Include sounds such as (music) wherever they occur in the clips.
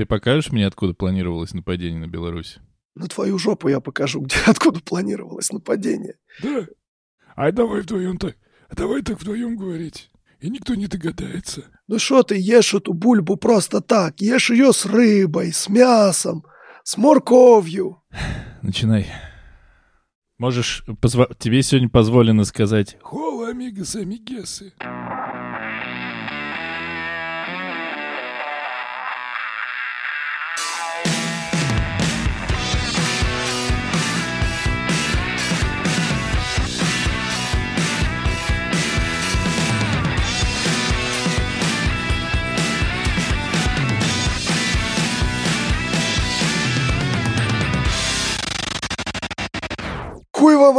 Ты покажешь мне, откуда планировалось нападение на Беларусь? На твою жопу я покажу, где, (laughs) откуда планировалось нападение. Да. А давай вдвоем-то. А давай так вдвоем говорить. И никто не догадается. Ну что ты ешь эту бульбу просто так? Ешь ее с рыбой, с мясом, с морковью. (sighs) Начинай. Можешь, позво... тебе сегодня позволено сказать Хола, амигос, амигесы. Хуй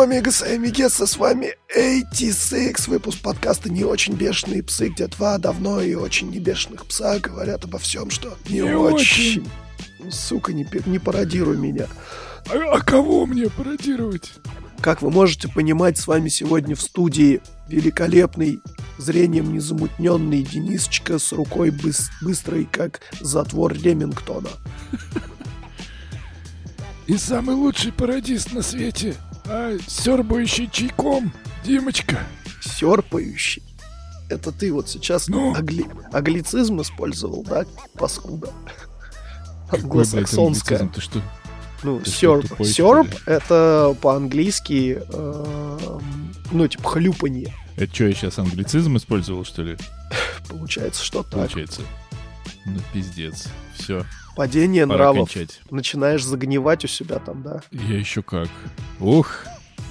вам, амигос и амигесы, с вами 86, выпуск подкаста «Не очень бешеные псы», где два давно и очень не бешеных пса говорят обо всем, что не, Не очень. Сука, не, не пародируй меня. А, а кого мне пародировать? Как вы можете понимать, с вами сегодня в студии великолепный, зрением незамутненный Денисочка с рукой быс- быстрой, как затвор Ремингтона. (laughs) И самый лучший пародист на свете. А сербающий чайком. Димочка. Серпающий. Это ты вот сейчас Ну? агли- англицизм использовал, да, паскуда? Англосаксонская. Ты что? Ну, Ты серп. что Серп это по-английски, эм, ну, типа хлюпанье. Это что, я сейчас англицизм использовал, что ли? Получается, что так. Получается. Ну, пиздец. Все, Падение пора нравов. кончать. Начинаешь загнивать у себя там, да? Я еще как. Ух,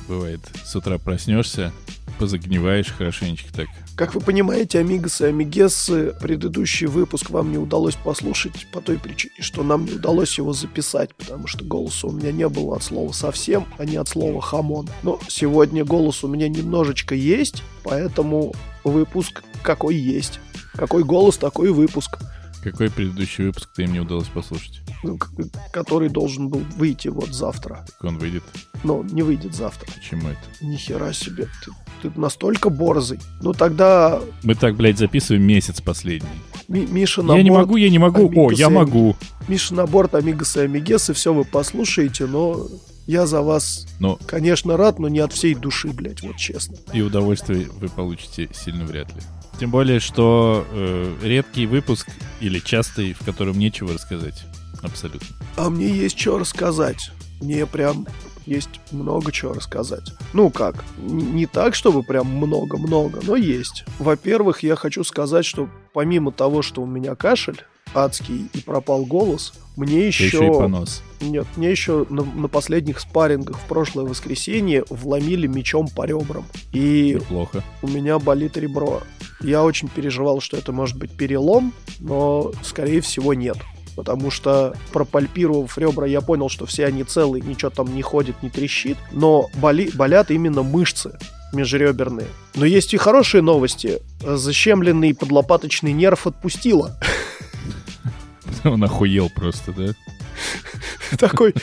бывает. С утра проснешься, позагниваешь хорошенечко так. Как вы понимаете, амигосы и амигессы, предыдущий выпуск вам не удалось послушать по той причине, что нам не удалось его записать, потому что голоса у меня не было от слова совсем, а не от слова хамон. Но сегодня голос у меня немножечко есть, поэтому выпуск какой есть. Какой голос, такой выпуск, Какой предыдущий выпуск ты мне удалось послушать? ну, который должен был выйти вот завтра. Как он выйдет? Но не выйдет завтра. Почему это? Ни хера себе, ты, ты настолько борзый. Ну тогда Мы так, блядь, записываем месяц последний. Ми- Миша я не могу, я не могу. О, я могу. Миша на борт, Амигос и Амигесы, все вы послушаете, но я за вас, Но конечно, рад, но не от всей души, блядь, вот честно. и удовольствие вы получите сильно вряд ли. Тем более, что э, редкий выпуск или частый, в котором нечего рассказать. Абсолютно. А мне есть что рассказать. Мне прям есть много чего рассказать. Ну как, не так, чтобы прям много-много, но есть. Во-первых, я хочу сказать, что помимо того, что у меня кашель адский и пропал голос, мне Еще, еще... и понос. Нет, мне еще на, на последних спаррингах в прошлое воскресенье вломили мечом по ребрам. И Неплохо. у меня болит ребро. Я очень переживал, что это может быть перелом, но, скорее всего, нет. Потому что, пропальпировав ребра, я понял, что все они целые, ничего там не ходит, не трещит. Но боли, болят именно мышцы межреберные. Но есть и хорошие новости. Защемленный подлопаточный нерв отпустило. (laughs) (laughs) Он охуел просто, да? (laughs) Такой,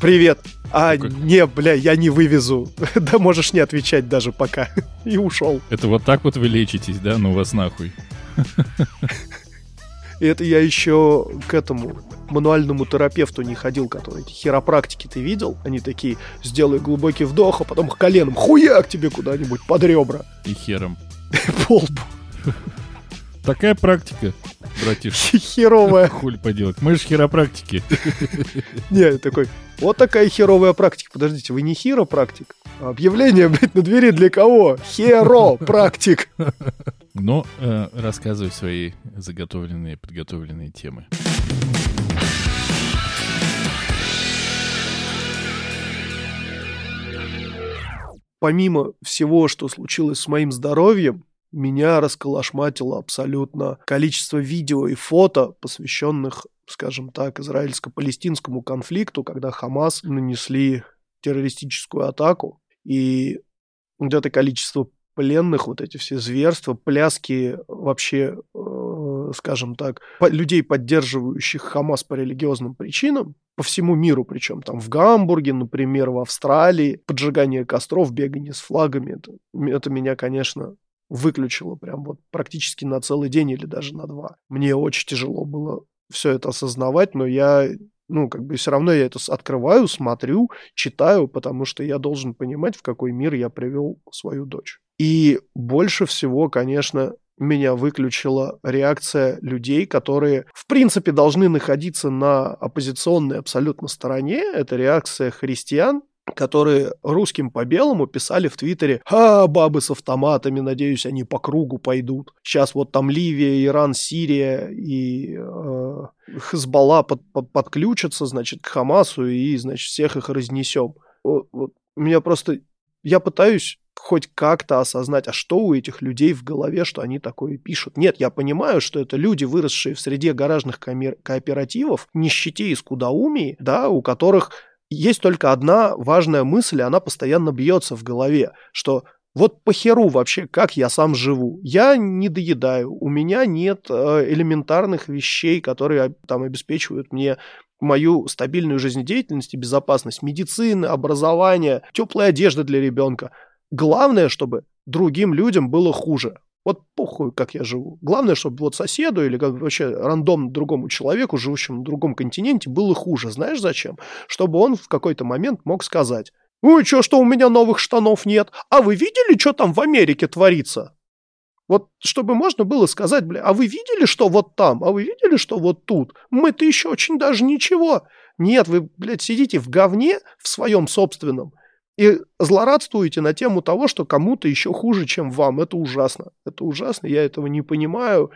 привет. А, Такой. не, бля, я не вывезу. (laughs) Да можешь не отвечать даже пока. И ушел. Это вот так вот вы лечитесь, да? Ну вас нахуй. И это я еще к этому мануальному терапевту не ходил, который эти хиропрактики ты видел? Они такие, сделай глубокий вдох, а потом коленом хуяк тебе куда-нибудь под ребра. И хером. По лбу. Такая практика, братишка. (laughs) Херовая. Хуй поделать. Мы же хиропрактики. (laughs) Не, такой, вот такая херовая практика. Подождите, вы не хиропрактик? А Объявление, блядь, на двери для кого? Херо-практик. (laughs) Но э, рассказывай свои заготовленные, подготовленные темы. помимо всего, что случилось с моим здоровьем, меня расколошматило абсолютно количество видео и фото, посвященных, скажем так, израильско-палестинскому конфликту, когда Хамас нанесли террористическую атаку. И вот это количество пленных, вот эти все зверства, пляски вообще, э, скажем так, по- людей, поддерживающих Хамас по религиозным причинам, по всему миру, причем там в Гамбурге, например, в Австралии, поджигание костров, бегание с флагами, это, это меня, конечно, выключило прям вот практически на целый день или даже на два. Мне очень тяжело было все это осознавать, но я ну, как бы все равно я это открываю, смотрю, читаю, потому что я должен понимать, в какой мир я привел свою дочь. И больше всего, конечно, меня выключила реакция людей, которые, в принципе, должны находиться на оппозиционной абсолютно стороне. Это реакция христиан, которые русским по белому писали в Твиттере «А, бабы с автоматами, надеюсь, они по кругу пойдут. Сейчас вот там Ливия, Иран, Сирия и э, Хезбалла под, под, подключатся, значит, к Хамасу и, значит, всех их разнесем». Вот, вот. Меня просто... Я пытаюсь хоть как-то осознать, а что у этих людей в голове, что они такое пишут. Нет, я понимаю, что это люди, выросшие в среде гаражных кооперативов, нищете и скудоумии, да, у которых есть только одна важная мысль, и она постоянно бьется в голове, что вот по херу вообще, как я сам живу. Я не доедаю, у меня нет э, элементарных вещей, которые там обеспечивают мне мою стабильную жизнедеятельность и безопасность. Медицины, образование, теплая одежда для ребенка. Главное, чтобы другим людям было хуже. Вот похуй, как я живу. Главное, чтобы вот соседу или как вообще рандом другому человеку, живущему на другом континенте, было хуже. Знаешь зачем? Чтобы он в какой-то момент мог сказать, и что, что у меня новых штанов нет? А вы видели, что там в Америке творится? Вот чтобы можно было сказать, бля, а вы видели, что вот там? А вы видели, что вот тут? Мы-то еще очень даже ничего. Нет, вы, блядь, сидите в говне в своем собственном – и злорадствуете на тему того, что кому-то еще хуже, чем вам. Это ужасно. Это ужасно. Я этого не понимаю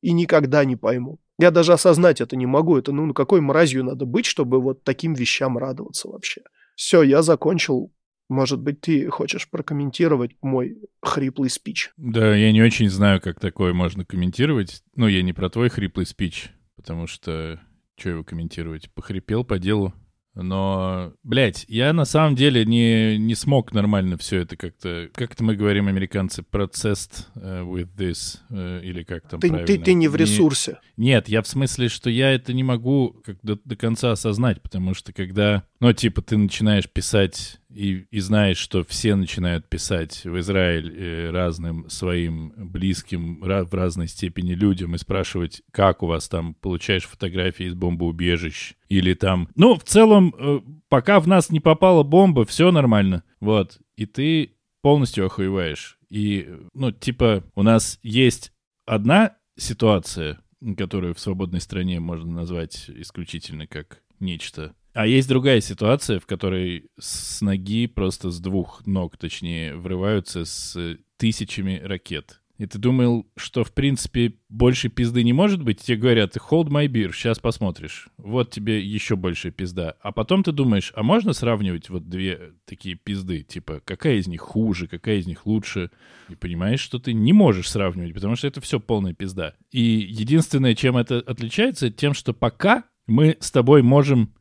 и никогда не пойму. Я даже осознать это не могу. Это, ну, какой мразью надо быть, чтобы вот таким вещам радоваться вообще. Все, я закончил. Может быть, ты хочешь прокомментировать мой хриплый спич? Да, я не очень знаю, как такое можно комментировать. Ну, я не про твой хриплый спич, потому что что его комментировать? Похрипел по делу, но, блядь, я на самом деле не, не смог нормально все это как-то... Как это мы говорим, американцы, processed uh, with this, uh, или как там ты, правильно? Ты, ты не в ресурсе. Не, нет, я в смысле, что я это не могу как до, до конца осознать, потому что когда, ну, типа, ты начинаешь писать и, и знаешь, что все начинают писать в Израиль э, разным своим близким в разной степени людям и спрашивать, как у вас там получаешь фотографии из бомбоубежищ или там... Ну, в целом, э, пока в нас не попала бомба, все нормально. Вот. И ты полностью охуеваешь. И, ну, типа, у нас есть одна ситуация, которую в свободной стране можно назвать исключительно как нечто а есть другая ситуация, в которой с ноги, просто с двух ног, точнее, врываются с тысячами ракет. И ты думал, что, в принципе, больше пизды не может быть? Тебе говорят, hold my beer, сейчас посмотришь. Вот тебе еще больше пизда. А потом ты думаешь, а можно сравнивать вот две такие пизды? Типа, какая из них хуже, какая из них лучше? И понимаешь, что ты не можешь сравнивать, потому что это все полная пизда. И единственное, чем это отличается, тем, что пока мы с тобой можем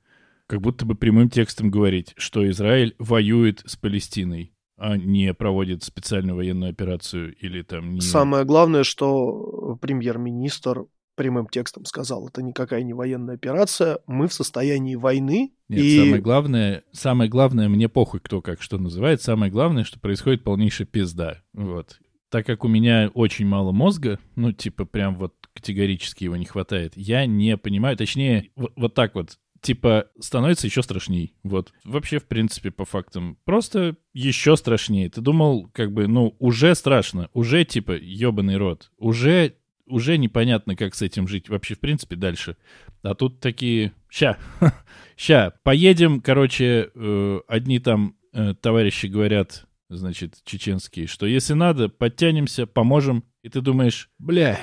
как будто бы прямым текстом говорить, что Израиль воюет с Палестиной, а не проводит специальную военную операцию или там... Не... Самое главное, что премьер-министр прямым текстом сказал, это никакая не военная операция, мы в состоянии войны. Нет, и... самое главное, самое главное, мне похуй, кто как что называет, самое главное, что происходит полнейшая пизда. Вот. Так как у меня очень мало мозга, ну, типа, прям вот категорически его не хватает, я не понимаю, точнее, вот, вот так вот, типа, становится еще страшней. Вот. Вообще, в принципе, по фактам. Просто еще страшнее. Ты думал, как бы, ну, уже страшно. Уже, типа, ебаный рот. Уже, уже непонятно, как с этим жить вообще, в принципе, дальше. А тут такие... Ща, (laughs) ща, поедем, короче, э, одни там э, товарищи говорят, значит, чеченские, что если надо, подтянемся, поможем. И ты думаешь, бля,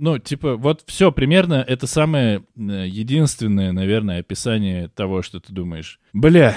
ну, типа, вот все примерно это самое э, единственное, наверное, описание того, что ты думаешь. Бля.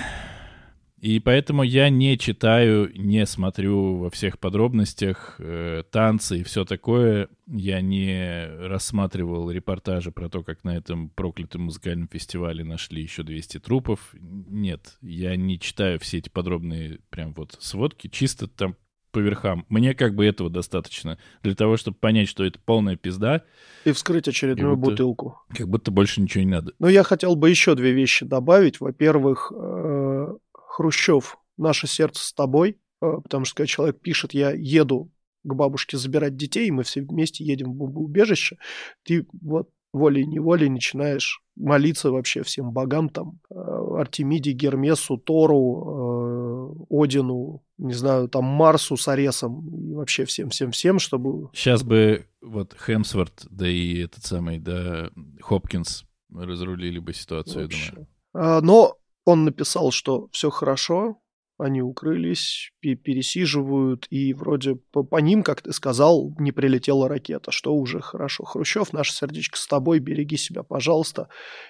И поэтому я не читаю, не смотрю во всех подробностях э, танцы и все такое. Я не рассматривал репортажи про то, как на этом проклятом музыкальном фестивале нашли еще 200 трупов. Нет, я не читаю все эти подробные прям вот сводки. Чисто там по верхам. Мне как бы этого достаточно для того, чтобы понять, что это полная пизда. И вскрыть очередную будто, бутылку. Как будто больше ничего не надо. Но я хотел бы еще две вещи добавить. Во-первых, э, Хрущев, наше сердце с тобой, э, потому что когда человек пишет, я еду к бабушке забирать детей, мы все вместе едем в бомбоубежище, ты вот волей-неволей начинаешь молиться вообще всем богам, там, э, Артемиде, Гермесу, Тору, э, Одину, не знаю, там, Марсу с Аресом и вообще всем-всем-всем, чтобы... Сейчас бы вот Хемсворт, да и этот самый, да, Хопкинс разрулили бы ситуацию, вообще. я думаю. А, но он написал, что все хорошо, они укрылись, пересиживают, и вроде по, по ним, как ты сказал, не прилетела ракета, что уже хорошо. Хрущев, наше сердечко с тобой, береги себя, пожалуйста.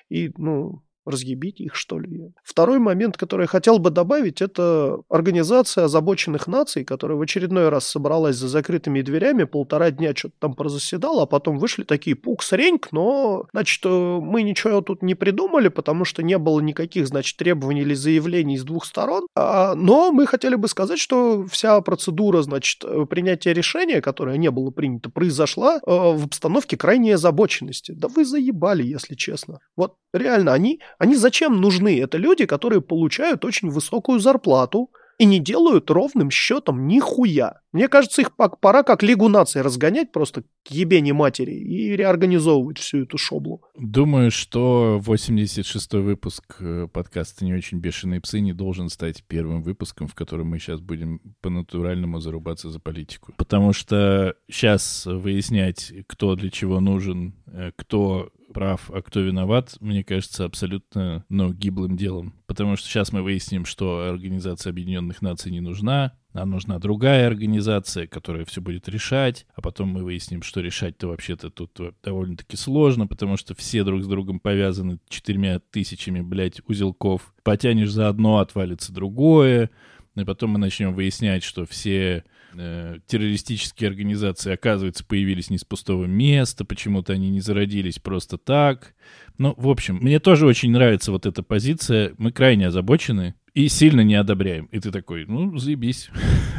И, ну, разъебить их, что ли. Второй момент, который я хотел бы добавить, это организация озабоченных наций, которая в очередной раз собралась за закрытыми дверями, полтора дня что-то там прозаседала, а потом вышли такие пукс-реньк, но, значит, э, мы ничего тут не придумали, потому что не было никаких, значит, требований или заявлений с двух сторон, а, но мы хотели бы сказать, что вся процедура, значит, э, принятия решения, которое не было принято, произошла э, в обстановке крайней озабоченности. Да вы заебали, если честно. Вот реально, они они зачем нужны? Это люди, которые получают очень высокую зарплату и не делают ровным счетом нихуя. Мне кажется, их пора как Лигу наций разгонять просто к ебени матери и реорганизовывать всю эту шоблу. Думаю, что 86-й выпуск э, подкаста «Не очень бешеные псы» не должен стать первым выпуском, в котором мы сейчас будем по-натуральному зарубаться за политику. Потому что сейчас выяснять, кто для чего нужен, э, кто прав, а кто виноват, мне кажется, абсолютно, ну, гиблым делом. Потому что сейчас мы выясним, что Организация Объединенных Наций не нужна, а нужна другая организация, которая все будет решать, а потом мы выясним, что решать-то вообще-то тут довольно-таки сложно, потому что все друг с другом повязаны четырьмя тысячами, блядь, узелков. Потянешь за одно, отвалится другое, и потом мы начнем выяснять, что все э, террористические организации, оказывается, появились не с пустого места, почему-то они не зародились просто так. Ну, в общем, мне тоже очень нравится вот эта позиция. Мы крайне озабочены и сильно не одобряем. И ты такой, ну, заебись.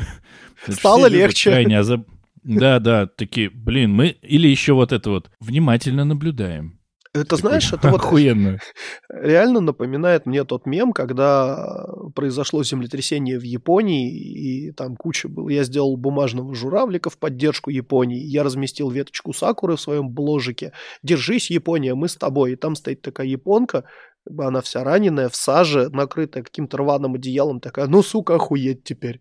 (laughs) Стало легче. Крайне озаб... Да, да, такие, блин, мы... Или еще вот это вот, внимательно наблюдаем. Это, знаешь, это вот охуенно. реально напоминает мне тот мем, когда произошло землетрясение в Японии, и там куча было. Я сделал бумажного журавлика в поддержку Японии, я разместил веточку сакуры в своем бложике. Держись, Япония, мы с тобой. И там стоит такая японка, она вся раненая, в саже, накрытая каким-то рваным одеялом, такая, ну, сука, охуеть теперь.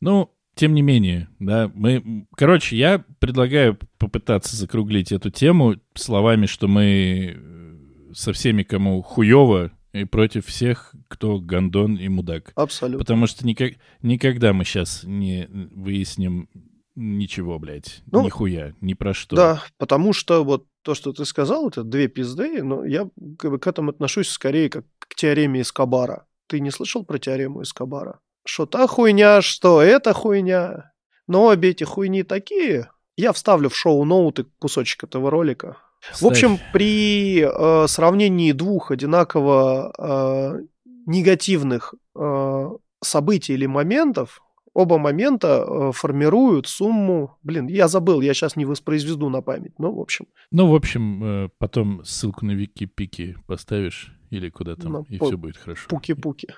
Ну, тем не менее, да, мы... Короче, я предлагаю попытаться закруглить эту тему словами, что мы э, со всеми, кому хуево, и против всех, кто гондон и мудак. Абсолютно. Потому что никак, никогда мы сейчас не выясним ничего, блядь, ну, нихуя, ни про что. Да, потому что вот то, что ты сказал, это две пизды, но я как бы к этому отношусь скорее как к теореме Эскобара. Ты не слышал про теорему Эскобара? Что та хуйня, что эта хуйня. Но обе эти хуйни такие. Я вставлю в шоу-ноуты кусочек этого ролика. Ставь. В общем, при э, сравнении двух одинаково э, негативных э, событий или моментов, оба момента э, формируют сумму... Блин, я забыл, я сейчас не воспроизведу на память. Ну, в общем. Ну, в общем, э, потом ссылку на Вики-Пики поставишь или куда там, ну, и все будет хорошо. Пуки-пуки.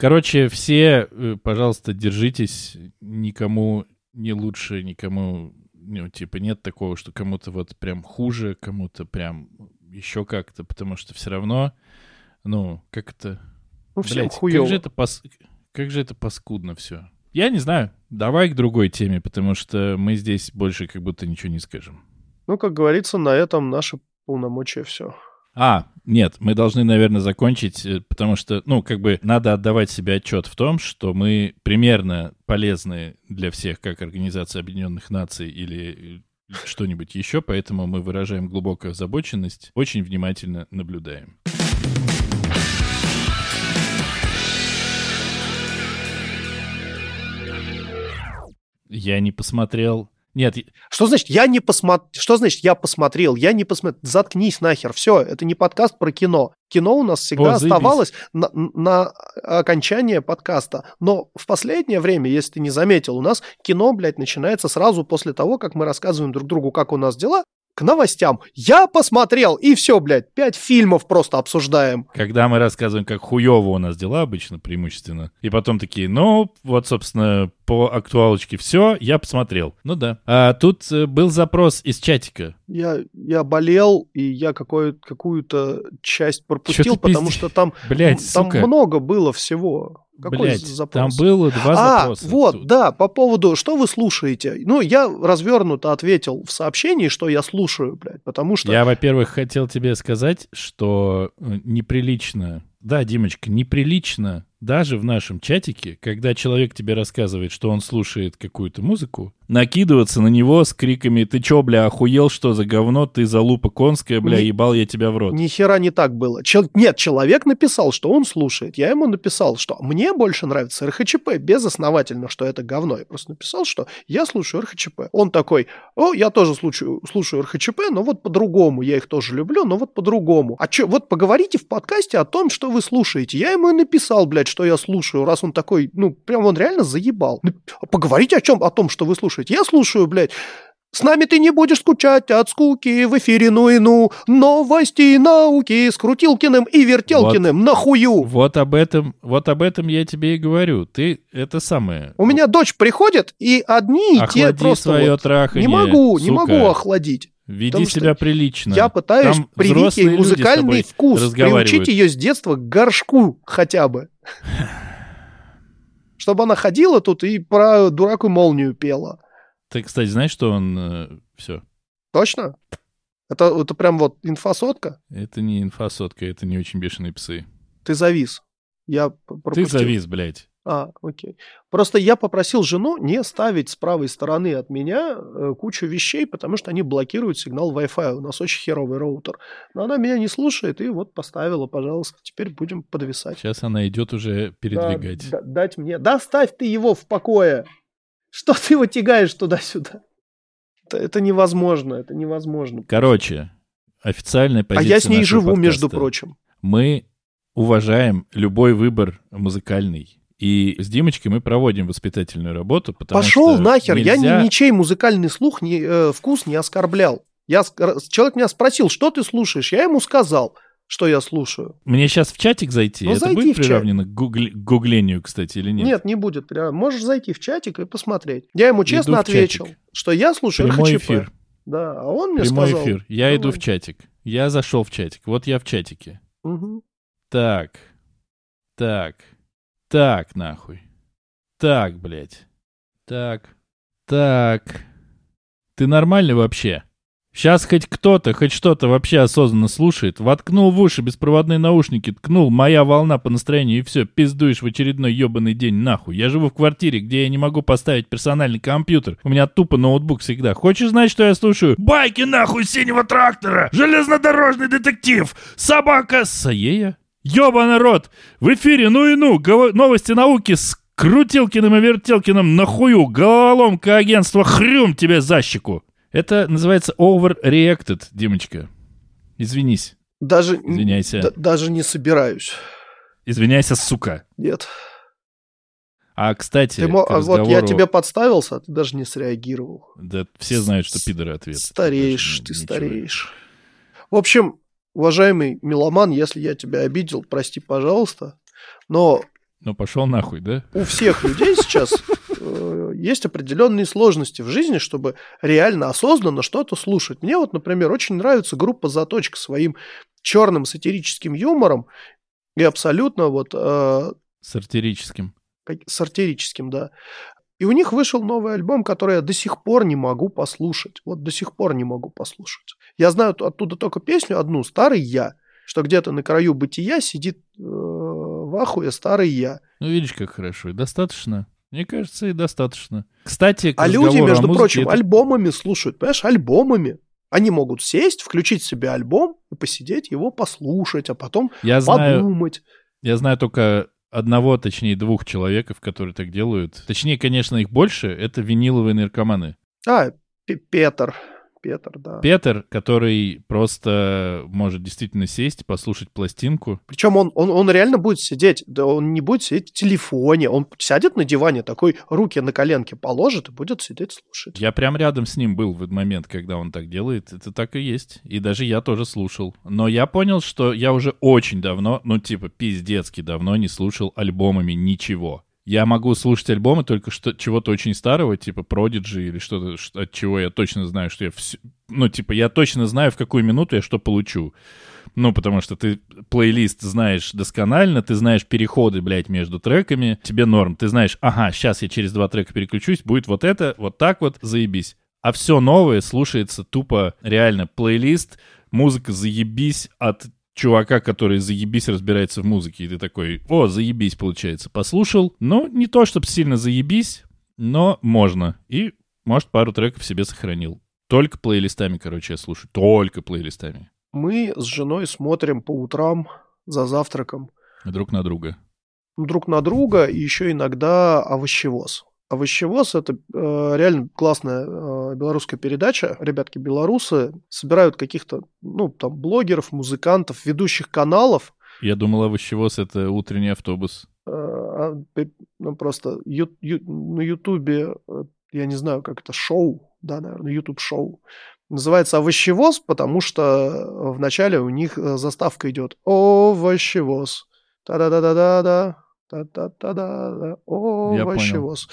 Короче, все, э, пожалуйста, держитесь. Никому не лучше, никому, ну, типа, нет такого, что кому-то вот прям хуже, кому-то прям еще как-то, потому что все равно, ну, как это... Ну, всем Блядь, хуёво. Как же, это пас... как же это паскудно все. Я не знаю. Давай к другой теме, потому что мы здесь больше как будто ничего не скажем. Ну, как говорится, на этом наше полномочия все. А, нет, мы должны, наверное, закончить, э, потому что, ну, как бы надо отдавать себе отчет в том, что мы примерно полезны для всех, как Организация Объединенных Наций или э, что-нибудь еще, поэтому мы выражаем глубокую озабоченность, очень внимательно наблюдаем. Я не посмотрел нет. Что значит я не посмотрел? Что значит я посмотрел? Я не посмотрел. Заткнись нахер. Все, это не подкаст про кино. Кино у нас всегда О, оставалось на, на окончание подкаста. Но в последнее время, если ты не заметил, у нас кино, блядь, начинается сразу после того, как мы рассказываем друг другу, как у нас дела. К новостям. Я посмотрел, и все, блядь, пять фильмов просто обсуждаем. Когда мы рассказываем, как хуево у нас дела обычно, преимущественно, и потом такие, ну, вот, собственно, по актуалочке все, я посмотрел. Ну да. А тут э, был запрос из чатика. Я, я болел, и я какой, какую-то часть пропустил, потому пиздишь? что там, Блять, там сука. много было всего. Какой Блять, запрос? там было два а, запроса. вот, тут. да, по поводу, что вы слушаете. Ну, я развернуто ответил в сообщении, что я слушаю, блядь, потому что... Я, во-первых, хотел тебе сказать, что э, неприлично, да, Димочка, неприлично даже в нашем чатике, когда человек тебе рассказывает, что он слушает какую-то музыку, накидываться на него с криками «Ты чё, бля, охуел, что за говно? Ты залупа конская, бля, ебал я тебя в рот». Ни хера не так было. Чел- Нет, человек написал, что он слушает. Я ему написал, что мне больше нравится РХЧП безосновательно, что это говно. Я просто написал, что я слушаю РХЧП. Он такой, о, я тоже слушаю, слушаю РХЧП, но вот по-другому. Я их тоже люблю, но вот по-другому. А что, вот поговорите в подкасте о том, что вы слушаете. Я ему и написал, блядь, что я слушаю, раз он такой, ну, прям он реально заебал. Ну, Поговорите о чем, о том, что вы слушаете. Я слушаю, блядь, с нами ты не будешь скучать от скуки в эфире ну и ну. Новости науки с Крутилкиным и Вертелкиным. Нахую. Вот об этом, вот об этом я тебе и говорю. Ты это самое. У меня дочь приходит, и одни и те просто свое вот- траханье, Не могу, не сука. могу охладить. Веди потому себя прилично. Я пытаюсь Там привить ей музыкальный вкус, приучить ее с детства к горшку хотя бы. (sighs) Чтобы она ходила тут и про дурак и молнию пела. Ты, кстати, знаешь, что он... все. Точно? Это, это прям вот инфосотка? Это не инфосотка, это не очень бешеные псы. Ты завис. Я п- Ты пропустил. завис, блядь. А, окей. Просто я попросил жену не ставить с правой стороны от меня э, кучу вещей, потому что они блокируют сигнал Wi-Fi. У нас очень херовый роутер. Но она меня не слушает, и вот поставила, пожалуйста. Теперь будем подвисать. Сейчас она идет уже передвигать. Да, да- дать мне. Да оставь ты его в покое. Что ты его тягаешь туда-сюда? Это, это невозможно, это невозможно. Короче, официальная а позиция я с ней живу, между подкаста. прочим. Мы уважаем любой выбор музыкальный. И с Димочкой мы проводим воспитательную работу, потому Пошел что нахер, я ни- нельзя- ничей музыкальный слух, не, э, вкус не оскорблял. Я, человек меня спросил, что ты слушаешь? Я ему сказал, что я слушаю. Мне сейчас в чатик зайти? Ну, Это зайди будет приравнено к гугли- гуглению, кстати, или нет? Нет, не будет. Можешь зайти в чатик и посмотреть. Я ему честно в ответил, что я слушаю Прямой РХЧП. эфир. Да, а он мне Прямой сказал... эфир. Я иду давай. в чатик. Я зашел в чатик. Вот я в чатике. Мгм. Так. Так. Так, нахуй. Так, блядь. Так. Так. Ты нормальный вообще? Сейчас хоть кто-то, хоть что-то вообще осознанно слушает. Воткнул в уши беспроводные наушники, ткнул «Моя волна» по настроению и все, пиздуешь в очередной ебаный день нахуй. Я живу в квартире, где я не могу поставить персональный компьютер. У меня тупо ноутбук всегда. Хочешь знать, что я слушаю? Байки нахуй синего трактора! Железнодорожный детектив! Собака Саея? Ёба народ! В эфире ну и ну! Гова- Новости науки с Крутилкиным и Вертелкиным нахую! Головоломка агентства Хрюм тебе за щеку! Это называется overreacted, Димочка. Извинись. Даже, Извиняйся. д- даже не собираюсь. Извиняйся, сука. Нет. А, кстати, Ты мо- а Вот я разговору- тебе подставился, а ты даже не среагировал. Да все знают, что пидоры ответ. Стареешь, ты ничего. стареешь. В общем, уважаемый меломан, если я тебя обидел, прости, пожалуйста. Но Ну, пошел нахуй, да? у всех людей сейчас э, есть определенные сложности в жизни, чтобы реально осознанно что-то слушать. Мне вот, например, очень нравится группа «Заточка» своим черным сатирическим юмором и абсолютно вот э, Сатирическим. сатирическим, да. И у них вышел новый альбом, который я до сих пор не могу послушать. Вот до сих пор не могу послушать. Я знаю оттуда только песню одну «Старый я», что где-то на краю бытия сидит э, в ахуе старый я. Ну, видишь, как хорошо. И достаточно. Мне кажется, и достаточно. Кстати, А люди, между прочим, это- альбомами слушают, понимаешь, альбомами. Они могут сесть, включить себе альбом и посидеть, его послушать, а потом я знаю, подумать. я знаю только одного, точнее, двух человеков, которые так делают. Точнее, конечно, их больше. Это виниловые наркоманы. А, Петр. Петр, да. Петр, который просто может действительно сесть, послушать пластинку. Причем он, он, он реально будет сидеть, да он не будет сидеть в телефоне, он сядет на диване, такой руки на коленке положит и будет сидеть слушать. Я прям рядом с ним был в этот момент, когда он так делает. Это так и есть. И даже я тоже слушал. Но я понял, что я уже очень давно, ну типа пиздецки давно не слушал альбомами ничего. Я могу слушать альбомы только что чего-то очень старого, типа Prodigy или что-то, от чего я точно знаю, что я... Вс... Ну, типа, я точно знаю, в какую минуту я что получу. Ну, потому что ты плейлист знаешь досконально, ты знаешь переходы, блядь, между треками, тебе норм. Ты знаешь, ага, сейчас я через два трека переключусь, будет вот это, вот так вот, заебись. А все новое слушается тупо реально плейлист, музыка заебись от чувака, который заебись разбирается в музыке, и ты такой, о, заебись, получается. Послушал, ну, не то, чтобы сильно заебись, но можно. И, может, пару треков себе сохранил. Только плейлистами, короче, я слушаю. Только плейлистами. Мы с женой смотрим по утрам за завтраком. Друг на друга. Друг на друга и еще иногда овощевоз. Овощевоз – это э, реально классная э, белорусская передача. Ребятки белорусы собирают каких-то, ну, там, блогеров, музыкантов, ведущих каналов. Я думал, овощевоз – это утренний автобус. Э, а, ну, просто ю, ю, на Ютубе, э, я не знаю, как это, шоу, да, наверное, Ютуб-шоу. Называется «Овощевоз», потому что вначале у них э, заставка идет «Овощевоз». Та-да-да-да-да-да. Та-та-та-да, о, Я вообще понял. воз.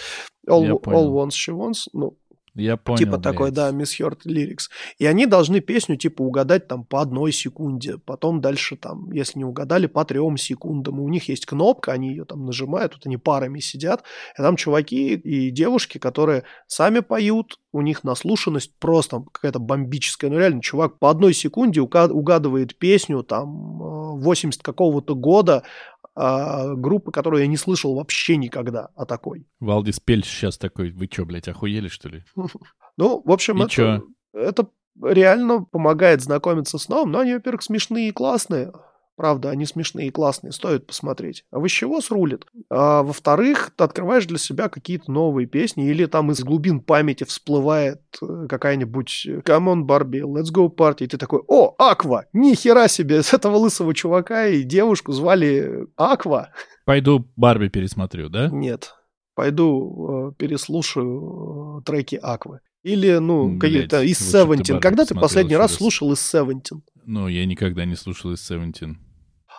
All, all wants, she wants, ну, Я понял, типа такой, блядь. да, Miss Heard Lyrics. И они должны песню, типа, угадать там по одной секунде, потом дальше там, если не угадали, по трем секундам. И у них есть кнопка, они ее там нажимают, вот они парами сидят, и там чуваки и девушки, которые сами поют, у них наслушанность просто какая-то бомбическая. Ну, реально, чувак по одной секунде уга- угадывает песню там э, 80 какого-то года, а, группы, которую я не слышал вообще никогда о такой. Валдис Пельш сейчас такой, вы чё, блядь, охуели, что ли? (laughs) Ну, в общем, это, реально помогает знакомиться с новым, но они, во-первых, смешные и классные. Правда, они смешные и классные, стоит посмотреть. А Овощевоз рулит. А во-вторых, ты открываешь для себя какие-то новые песни, или там из глубин памяти всплывает э, какая-нибудь э, «Come on, Barbie, let's go party», и ты такой «О, Аква! Ни хера себе! (laughs) С этого лысого чувака и девушку звали Аква!» Пойду Барби пересмотрю, да? Нет. Пойду э, переслушаю э, треки Аквы. Или, ну, какие-то из. Барби Когда ты последний раз слушал из Seventeen? Ну, я никогда не слушал из Seventeen.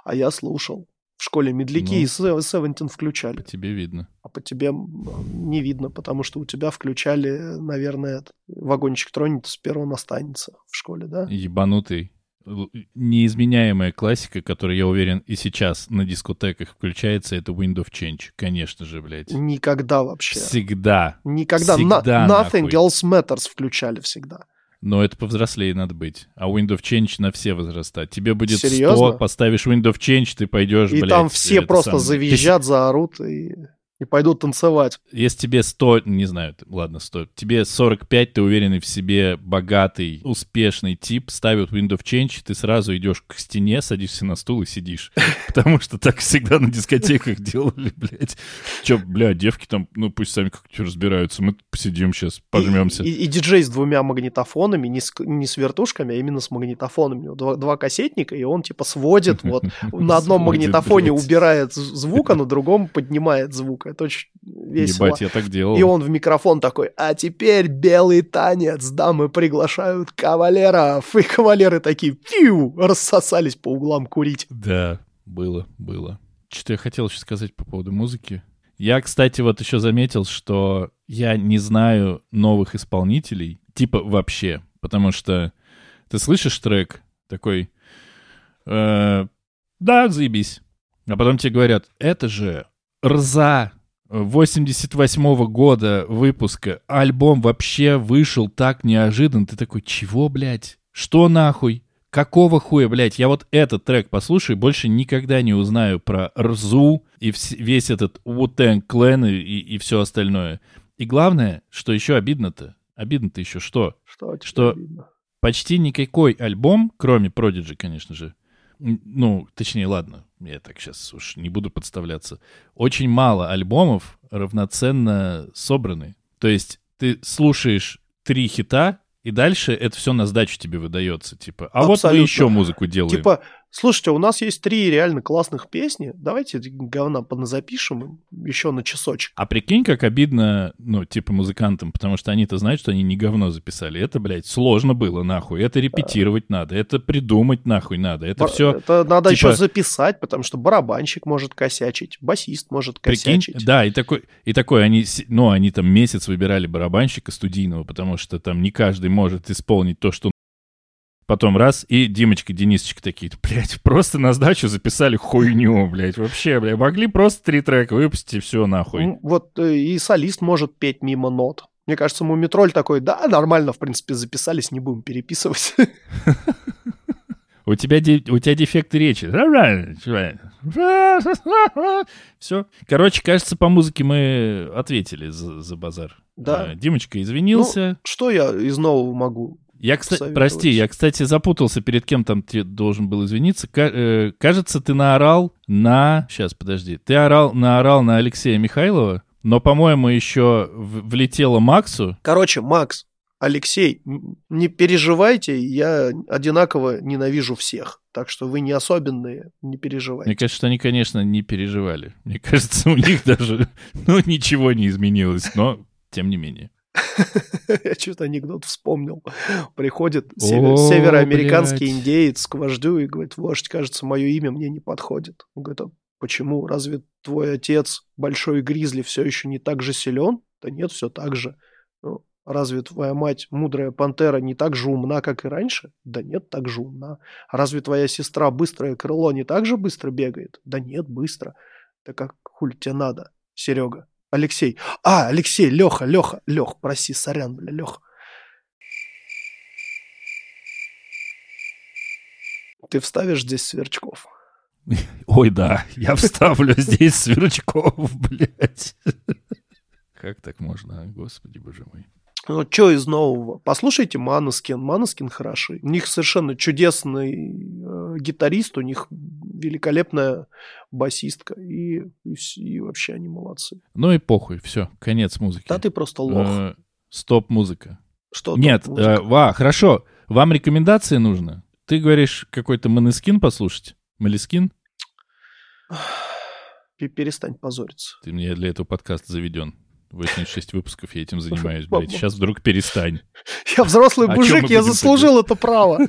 А я слушал. В школе медляки Ну. из Се- Seventeen включали. По тебе видно. А по тебе не видно, потому что у тебя включали, наверное, вагончик тронется, с первого останется в школе, да? Ебанутый. Л- Неизменяемая классика, которая, я уверен, и сейчас на дискотеках включается, это Wind of Change. Конечно же, блядь. Никогда вообще. Всегда. Никогда. всегда На- Nothing нахуй. Else Matters включали всегда. Но это повзрослее надо быть. А Wind of Change на все возраста. Тебе будет Серьезно? 100, поставишь Wind of Change, ты пойдешь, И блядь. там все просто самое. завизжат, заорут и, и пойдут танцевать. Если тебе 100, не знаю, ладно, 100, тебе 45, ты уверенный в себе, богатый, успешный тип, ставят Wind of Change, ты сразу идешь к стене, садишься на стул и сидишь. (laughs) Потому что так всегда на дискотеках делали, блядь. Че, бля, девки там, ну пусть сами как-нибудь разбираются, мы посидим сейчас, пожмемся. И, и- и диджей с двумя магнитофонами, не с, не с вертушками, а именно с магнитофонами. Два, два кассетника, и он типа сводит, вот (laughs) на одном магнитофоне убирает звук, а на другом поднимает звук. Это очень весело. Ебать, я так делал. И он в микрофон такой, а теперь белый танец, дамы приглашают кавалеров. И кавалеры такие, пиу, рассосались по углам курить. Да, было, было. Что я хотел еще сказать по поводу музыки. Я, кстати, вот еще заметил, что я не знаю новых исполнителей, типа вообще, потому что ты слышишь трек такой, э, да, заебись, а потом тебе говорят, это же Рза 88 года выпуска, альбом вообще вышел так неожиданно, ты такой, чего, блядь, что нахуй? Какого хуя, блядь, я вот этот трек послушаю, и больше никогда не узнаю про Рзу и весь этот Wu-Tang Clan и, и все остальное. И главное, что еще обидно-то, обидно-то еще что? Что, Что- обидно? Почти никакой альбом, кроме Prodigy, конечно же, ну, точнее, ладно, я так сейчас уж не буду подставляться, очень мало альбомов равноценно собраны. То есть ты слушаешь три хита, И дальше это все на сдачу тебе выдается, типа. А вот мы Абсолютно. еще музыку делаем. Типа, слушайте, у нас есть три реально классных песни, давайте говна поназапишем еще на часочек. А прикинь, как обидно, ну, типа, музыкантам, потому что они-то знают, что они не говно записали. Это, блядь, сложно было, нахуй. Это репетировать надо, это придумать, нахуй, надо. Это Ба- все... Это надо типа- еще записать, потому что барабанщик может косячить, басист может Прикинь, косячить. да, и такой, и такой, они, ну, они там месяц выбирали барабанщика студийного, потому что там не каждый может исполнить то, что Потом раз, и Димочка, Денисочка такие, блядь, просто на сдачу записали хуйню, блядь, вообще, блядь, могли просто три трека выпустить и все нахуй. Вот э, и солист может петь мимо нот. Мне кажется, Мумитроль такой, да, нормально, в принципе, записались, не будем переписывать. У тебя, у тебя дефекты речи. Все. Короче, кажется, по музыке мы ответили за, за базар. Да. Э, Димочка извинился. Что я из нового могу? Я, кстати, прости, я, кстати, запутался, перед кем там ты должен был извиниться. Ка- э, кажется, ты наорал на... Сейчас, подожди. Ты орал, наорал на Алексея Михайлова, но, по-моему, еще в- влетело Максу. Короче, Макс, Алексей, не переживайте, я одинаково ненавижу всех. Так что вы не особенные, не Мне переживайте. кажется, что они, конечно, не переживали. Мне кажется, у них даже (laughs) ну, ничего не изменилось, но тем не менее. (laughs) Я что-то анекдот вспомнил. Приходит североамериканский индеец к вождю и говорит, вождь, кажется, мое имя мне не подходит. Он говорит, а почему? Разве твой отец, большой гризли, все еще не так же силен? Да нет, все так же. «Ну, Разве твоя мать, мудрая пантера, не так же умна, как и раньше? Да нет, так же умна. А разве твоя сестра, быстрое крыло, не так же быстро бегает? Да нет, быстро. Да как хуль тебе надо, Серега? Алексей. А, Алексей, Леха, Леха, Лех, проси, сорян, бля, Лех. Ты вставишь здесь сверчков. (laughs) Ой, да, я вставлю здесь сверчков, (laughs) блядь. Как так можно, а? господи боже мой. Ну, что из нового? Послушайте Маноскин. Маноскин хороши. У них совершенно чудесный э, гитарист, у них великолепная басистка. И, и, и вообще они молодцы. Ну и похуй, все, конец музыки. Да ты просто лох. Э, Стоп музыка. Что Нет, э, ва, хорошо. Вам рекомендации нужно? Ты говоришь какой-то Манескин послушать? Малискин? Пе- Перестань позориться. Ты мне для этого подкаста заведен. 86 выпусков я этим занимаюсь, блядь. Сейчас вдруг перестань. (laughs) Я взрослый мужик, я заслужил это право.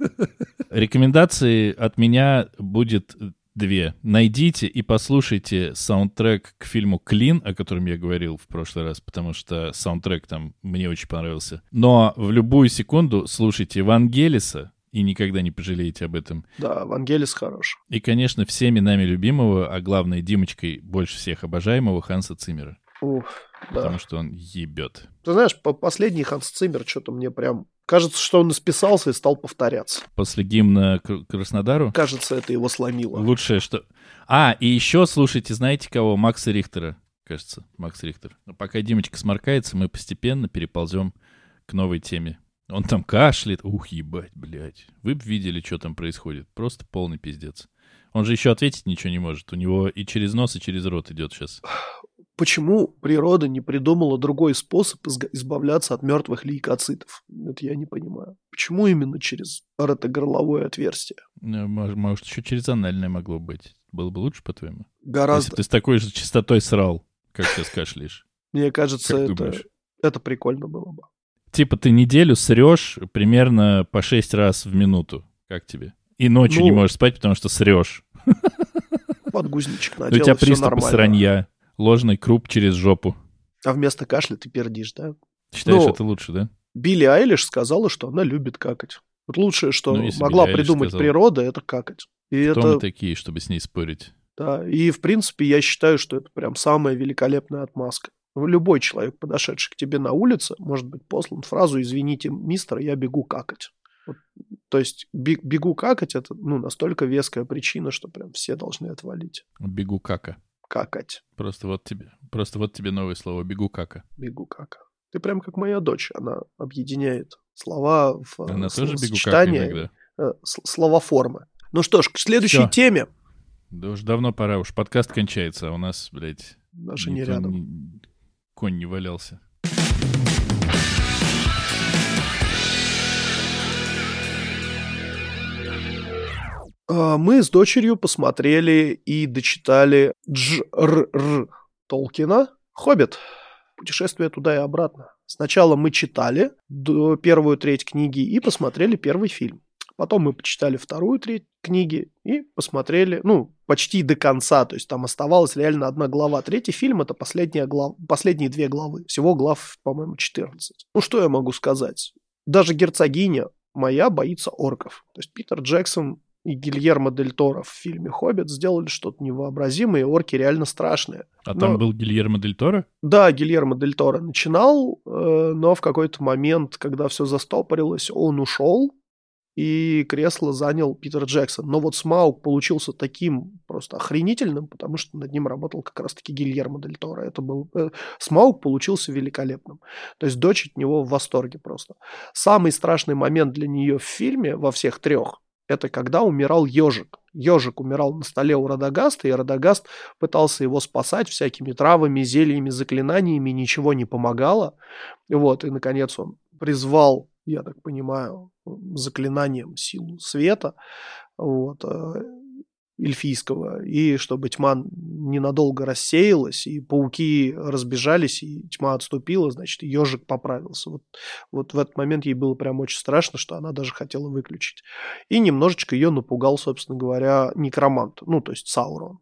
(laughs) Рекомендации от меня будет две. Найдите и послушайте саундтрек к фильму «Клин», о котором я говорил в прошлый раз, потому что саундтрек там мне очень понравился. Но в любую секунду слушайте Вангелиса и никогда не пожалеете об этом. Да, Вангелис хорош. И, конечно, всеми нами любимого, а главное, Димочкой больше всех обожаемого Ханса Циммера, Ух, да. потому что он ебет. Ты знаешь, по- последний Ханс Циммер что-то мне прям... Кажется, что он исписался и стал повторяться. После гимна Краснодару Кажется, это его сломило. лучшее, что... А, и еще слушайте, знаете кого? Макса Рихтера, кажется, Макс Рихтер. Но пока Димочка сморкается, мы постепенно переползем к новой теме. Он там кашляет. Ух, ебать, блядь. Вы бы видели, что там происходит. Просто полный пиздец. Он же еще ответить ничего не может. У него и через нос, и через рот идет сейчас. Почему природа не придумала другой способ избавляться от мертвых лейкоцитов? Это я не понимаю. Почему именно через ротогорловое отверстие? Ну, Может, может, еще через анальное могло быть. Было бы лучше, по-твоему? Если Гораздо. ты с такой же частотой срал, как сейчас кашляешь. Мне кажется, Как это, думаешь? это прикольно было бы. Типа ты неделю срешь примерно по 6 раз в минуту. Как тебе? И ночью Ну, не можешь спать, потому что срешь. Подгузничек Ну, (laughs) У надел, тебя приступы сранья. Ложный круп через жопу. А вместо кашля ты пердишь, да? Считаешь, Ну, это лучше, да? Билли Айлиш сказала, что она любит какать. Вот лучшее, что Ну, могла Билли придумать сказала. природа, это какать. И Кто это, мы такие, чтобы с ней спорить? да, и в принципе я считаю, что это прям самая великолепная отмазка. Любой человек, подошедший к тебе на улице, может быть послан фразу «Извините, мистер, я бегу какать». Вот, то есть бе- бегу какать это ну, настолько веская причина, что прям все должны отвалить. Бегу кака. Какать. Просто вот тебе. Просто вот тебе новое слово. Бегу кака. Бегу кака. Ты прям как моя дочь. Она объединяет слова в э, Она тоже бегу иногда. э, с- словоформы. Ну что ж, к следующей Всё. теме. Да уж давно пора. Уж подкаст кончается, а у нас, блядь, Даже не рядом. не- конь не валялся. Мы с дочерью посмотрели и дочитали Дж.Р.Р. Толкина «Хоббит». Путешествие туда и обратно. Сначала мы читали первую треть книги и посмотрели первый фильм. Потом мы почитали вторую треть книги и посмотрели, ну, почти до конца. То есть там оставалась реально одна глава. Третий фильм — это последняя глав... последние две главы. Всего глав, по-моему, 14. Ну, что я могу сказать? Даже герцогиня моя боится орков. То есть Питер Джексон и Гильермо Дель Торо в фильме «Хоббит» сделали что-то невообразимое, орки реально страшные. А но... там был Гильермо Дель Торо? Да, Гильермо Дель Торо начинал, э, но в какой-то момент, когда все застопорилось, он ушел, и кресло занял Питер Джексон. Но вот Смаук получился таким просто охренительным, потому что над ним работал как раз-таки Гильермо Дель Торо. Это был... Э, Смаук получился великолепным. То есть дочь от него в восторге просто. Самый страшный момент для нее в фильме, во всех трех, это когда умирал ежик. Ежик умирал на столе у Радагаста, и Радагаст пытался его спасать всякими травами, зельями, заклинаниями, ничего не помогало. Вот, и, наконец, он призвал я так понимаю, заклинанием силу света, вот, э, эльфийского, и чтобы тьма ненадолго рассеялась, и пауки разбежались, и тьма отступила, значит, ежик поправился. Вот, вот в этот момент ей было прям очень страшно, что она даже хотела выключить. И немножечко ее напугал, собственно говоря, некромант, ну, то есть Саурон.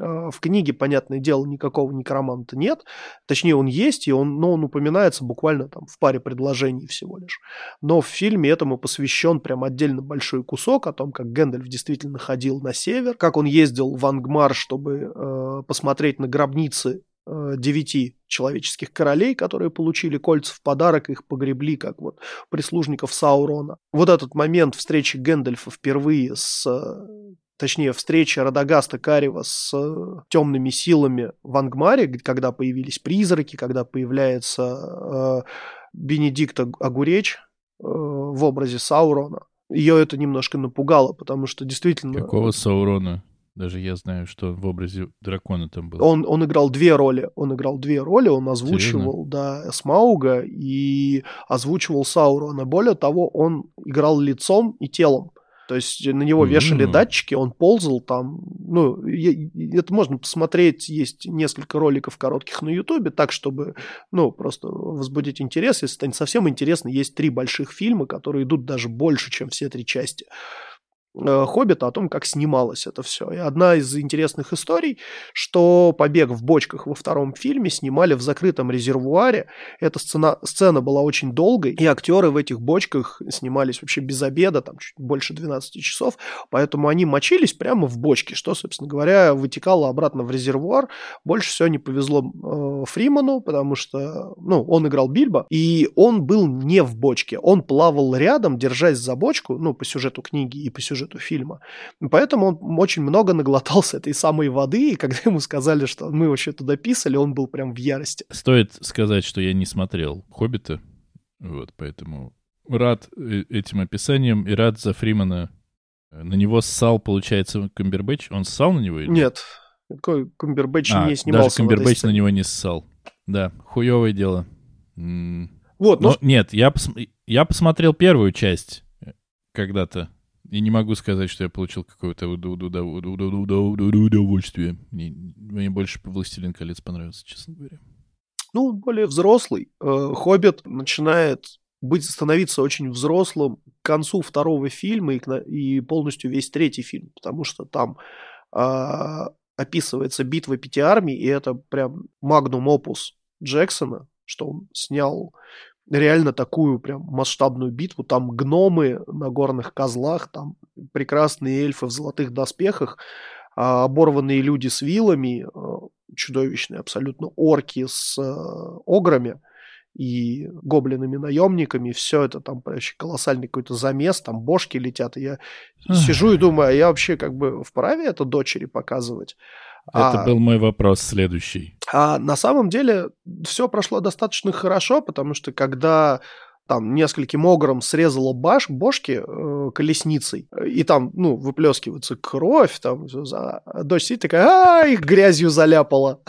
А, в книге, понятное дело, никакого некроманта нет. Точнее, он есть, и он, но он упоминается буквально там в паре предложений всего лишь. Но в фильме этому посвящен прям отдельно большой кусок о том, как Гэндальф действительно ходил на север, как он ездил в Ангмар, чтобы э, посмотреть на гробницы э, девяти человеческих королей, которые получили кольца в подарок, их погребли как вот прислужников Саурона. Вот этот момент встречи Гэндальфа впервые с э, точнее, встреча Радагаста Карева с э, темными силами в Ангмаре, когда появились призраки, когда появляется э, Бенедикт Огуреч э, в образе Саурона. Ее это немножко напугало, потому что действительно... Какого Саурона? Даже я знаю, что в образе дракона там был. Он, он играл две роли. Он играл две роли. Он озвучивал, Серьезно? да, Смауга и озвучивал Саурона. Более того, он играл лицом и телом. То есть на него вешали mm-hmm. датчики, он ползал там. Ну, это можно посмотреть, есть несколько роликов коротких на Ютубе, так, чтобы, ну, просто возбудить интерес. Если станет совсем интересно, есть три больших фильма, которые идут даже больше, чем все три части. Э, Хоббита о том, как снималось это все. И одна из интересных историй, что побег в бочках во втором фильме снимали в закрытом резервуаре. Эта сцена, сцена была очень долгой, и актеры в этих бочках снимались вообще без обеда, там чуть больше 12 часов, поэтому они мочились прямо в бочке, что, собственно говоря, вытекало обратно в резервуар. Больше всего не повезло э, Фриману, потому что, ну, он играл Бильбо, и он был не в бочке, он плавал рядом, держась за бочку, ну, по сюжету книги и по сюжету сюжету фильма. Поэтому он очень много наглотался этой самой воды, и когда ему сказали, что мы вообще туда писали, он был прям в ярости. Стоит сказать, что я не смотрел «Хоббита», вот, поэтому рад э, этим описанием и рад за Фримана. На него ссал, получается, Камбербэтч? Он ссал на него? Или? Нет, такой Камбербэтч а, не снимался даже Камбербэтч на него не ссал. Да, хуевое дело. Вот, но... но нет, я, пос... я посмотрел первую часть э, когда-то. И не могу сказать, что я получил какое-то удовольствие. Мне больше «Властелин колец» понравился, честно говоря. Ну, более взрослый. «Хоббит» начинает быть, становиться очень взрослым к концу второго фильма и, и полностью весь третий фильм, потому что там э, описывается битва пяти армий, и это прям магнум опус Джексона, что он снял реально такую прям масштабную битву. Там гномы на горных козлах, там прекрасные эльфы в золотых доспехах, а, оборванные люди с вилами, а, чудовищные абсолютно орки с а, ограми и гоблинами-наемниками, все это там вообще колоссальный какой-то замес, там бошки летят, и я сижу и думаю, а я вообще как бы вправе это дочери показывать? Это а, был мой вопрос следующий. А на самом деле все прошло достаточно хорошо, потому что когда там нескольким огром срезала баш, бошки э, колесницей, и там, ну, выплескивается кровь, там, а дочь сидит такая, а, их грязью заляпала.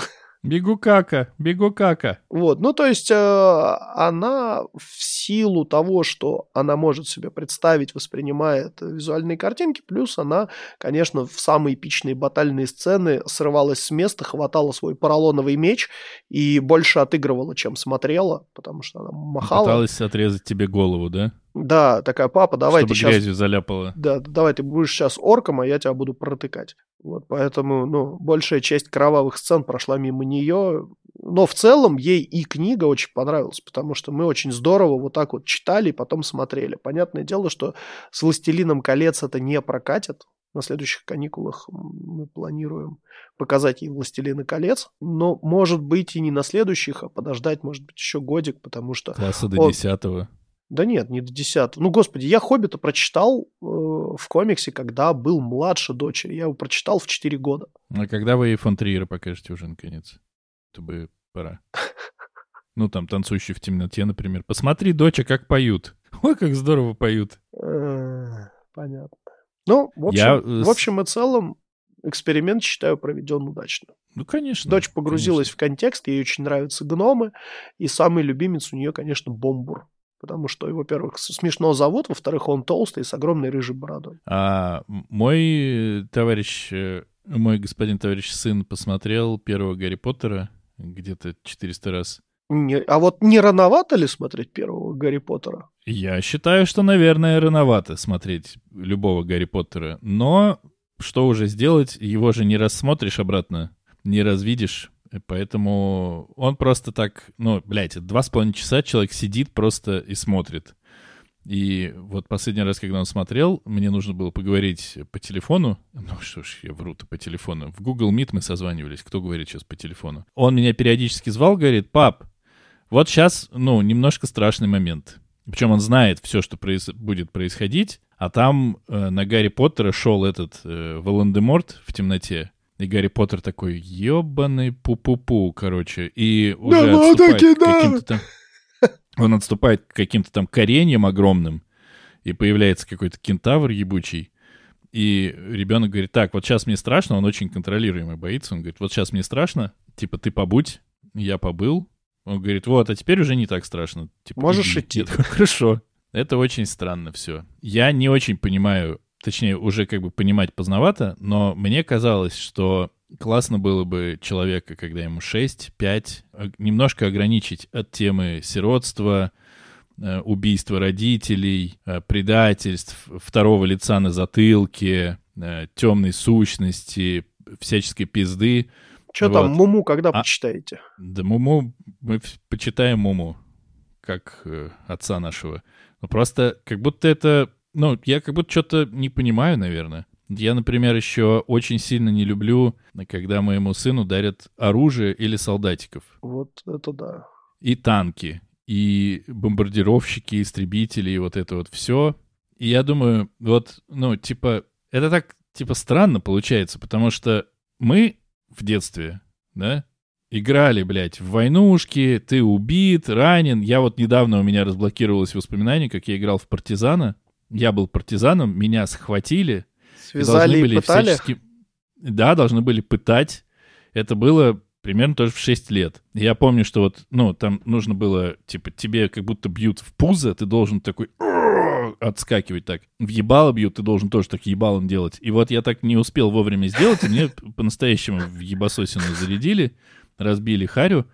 Бегу кака, бегу кака. Вот, ну то есть э, она в силу того, что она может себе представить, воспринимает визуальные картинки, плюс она, конечно, в самые эпичные батальные сцены срывалась с места, хватала свой поролоновый меч и больше отыгрывала, чем смотрела, потому что она махала. Пыталась отрезать тебе голову, да? Да, такая, папа, давай Чтобы ты сейчас... грязью заляпала. Да, давай ты будешь сейчас орком, а я тебя буду протыкать. Вот поэтому, ну, большая часть кровавых сцен прошла мимо нее. Но в целом ей и книга очень понравилась, потому что мы очень здорово вот так вот читали и потом смотрели. Понятное дело, что с «Властелином колец» это не прокатит. На следующих каникулах мы планируем показать ей «Властелина колец». Но, может быть, и не на следующих, а подождать, может быть, еще годик, потому что... Класса до он- десятого. Да нет, не до 10. Ну, господи, я «Хоббита» прочитал э, в комиксе, когда был младше дочери. Я его прочитал в 4 года. А когда вы фон Триера покажете уже наконец? Чтобы пора. (laughs) Ну, там, танцующий в темноте, например. Посмотри, доча, как поют. (laughs) Ой, как здорово поют. Э, Понятно. Ну, в общем, Я, э, в общем и целом, эксперимент, считаю, проведен удачно. Ну, конечно. Дочь погрузилась в контекст, ей очень нравятся гномы, и самый любимец у нее, конечно, Бомбур. Потому что, его, во-первых, смешно зовут, во-вторых, он толстый, с огромной рыжей бородой. А мой товарищ, э, мой господин товарищ сын посмотрел первого Гарри Поттера где-то 400 раз. Не- а вот не рановато ли смотреть первого Гарри Поттера? Я считаю, что, наверное, рановато смотреть любого Гарри Поттера. Но что уже сделать, его же не рассмотришь обратно, не развидишь. Поэтому он просто так, ну, блядь, два с половиной часа человек сидит просто и смотрит. И вот последний раз, когда он смотрел, мне нужно было поговорить по телефону. Ну что ж, я вру-то по телефону. В Google Meet мы созванивались. Кто говорит сейчас по телефону? Он меня периодически звал, говорит, пап, вот сейчас, ну, немножко страшный момент. Причем он знает все, что проис- будет происходить, а там э, на Гарри Поттера шел этот э, Волан-де-Морт в темноте, и Гарри Поттер такой, ебаный пу-пу-пу, короче, и уже ну, отступает да. каким-то там... Он отступает к каким-то там кореньям огромным, и появляется какой-то кентавр ебучий, и ребенок говорит, так, вот сейчас мне страшно, он очень контролируемый, боится, он говорит, вот сейчас мне страшно, типа, ты побудь, я побыл, он говорит, вот, а теперь уже не так страшно. Типа, Можешь иди. идти. Хорошо. Это очень странно все. Я не очень понимаю, точнее, уже как бы понимать поздновато, но мне казалось, что классно было бы человека, когда ему 6, 5, немножко ограничить от темы сиротства, э, убийства родителей, э, предательств, второго лица на затылке, э, темной сущности, всяческой пизды. Что там, Вот. Муму когда А- почитаете? Да Муму, мы почитаем Муму, как э, отца нашего. Ну, просто как будто это... Ну, я как будто что-то не понимаю, наверное. Я, например, еще очень сильно не люблю, когда моему сыну дарят оружие или солдатиков. Вот это да. И танки, и бомбардировщики, истребители, и вот это вот все. И я думаю, вот, ну, типа, это так, типа, странно получается, потому что мы в детстве, да, играли, блядь, в войнушки, ты убит, ранен. Я вот недавно у меня разблокировалось воспоминание, как я играл в партизана. Я был партизаном, меня схватили, и должны Связали и были пытали? всячески- Да, должны были пытать. Это было примерно тоже в 6 лет. Я помню, что вот, ну, там нужно было, типа, тебе как будто бьют в пузо, ты должен такой отскакивать так. В ебало бьют, ты должен тоже так ебалом делать. И вот я так не успел вовремя сделать, и мне по-настоящему в ебасосину зарядили, разбили харю.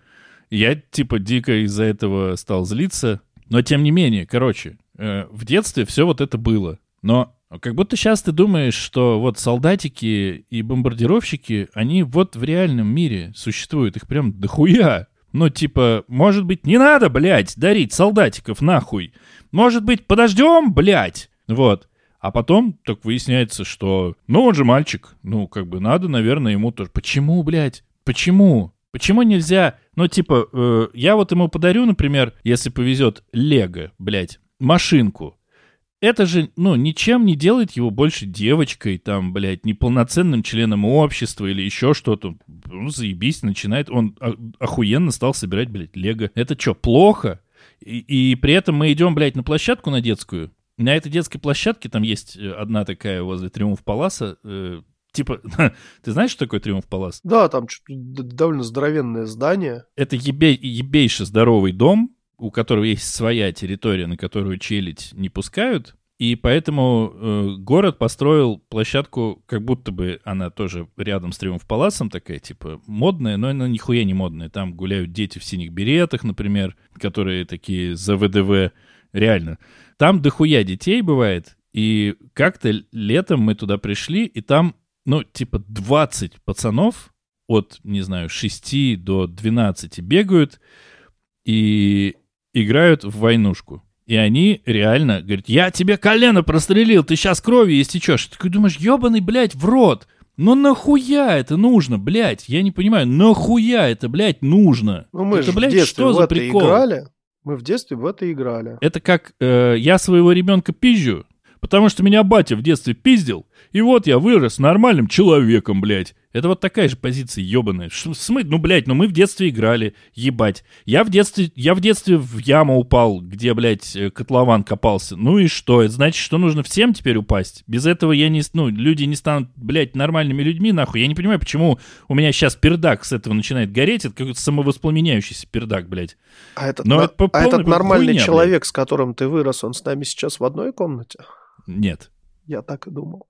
Я, типа, дико из-за этого стал злиться. Но, тем не менее, короче, в детстве все вот это было. Но как будто сейчас ты думаешь, что вот солдатики и бомбардировщики, они вот в реальном мире существуют. Их прям дохуя. Ну, типа, может быть, не надо, блядь, дарить солдатиков нахуй. Может быть, подождем, блядь. Вот. А потом так выясняется, что, ну, он же мальчик. Ну, как бы надо, наверное, ему тоже. Почему, блядь? Почему? Почему нельзя, ну, типа, э, я вот ему подарю, например, если повезет, Лего, блядь, машинку. Это же, ну, ничем не делает его больше девочкой, там, блядь, неполноценным членом общества или еще что-то. Ну, заебись, начинает. Он о- охуенно стал собирать, блядь, Лего. Это что, плохо? И, и при этом мы идем, блядь, на площадку на детскую. На этой детской площадке там есть э, одна такая возле Триумф Паласа, э, типа, (laughs) ты знаешь, что такое Триумф Палас? Да, там довольно здоровенное здание. Это ебей, ебейше здоровый дом, у которого есть своя территория, на которую челядь не пускают, и поэтому э, город построил площадку, как будто бы она тоже рядом с Триумф Паласом такая, типа, модная, но она нихуя не модная. Там гуляют дети в синих беретах, например, которые такие за ВДВ. Реально. Там дохуя детей бывает. И как-то летом мы туда пришли, и там, ну, типа 20 пацанов от, не знаю, 6 до 12 бегают и играют в войнушку. И они реально говорят, я тебе колено прострелил, ты сейчас кровью истечешь. Ты такой думаешь, ебаный, блядь, в рот. Ну нахуя это нужно, блядь? Я не понимаю, нахуя это, блядь, нужно? Ну мы это, же блядь, в детстве что в за это прикол? играли. Мы в детстве в это играли. Это как э, я своего ребенка пизжу, потому что меня батя в детстве пиздил, и вот я вырос нормальным человеком, блядь. Это вот такая же позиция ебаная. Смыть, ну, блядь, ну мы в детстве играли, ебать. Я в детстве, я в детстве в яму упал, где, блядь, э, котлован копался. Ну и что? Это значит, что нужно всем теперь упасть? Без этого я не, ну, люди не станут, блядь, нормальными людьми, нахуй. Я не понимаю, почему у меня сейчас пердак с этого начинает гореть. Это какой-то самовоспламеняющийся пердак, блядь. А этот, Но на- это а этот нормальный хуйня, человек, с которым ты вырос, он с нами сейчас в одной комнате? Нет. Я так и думал.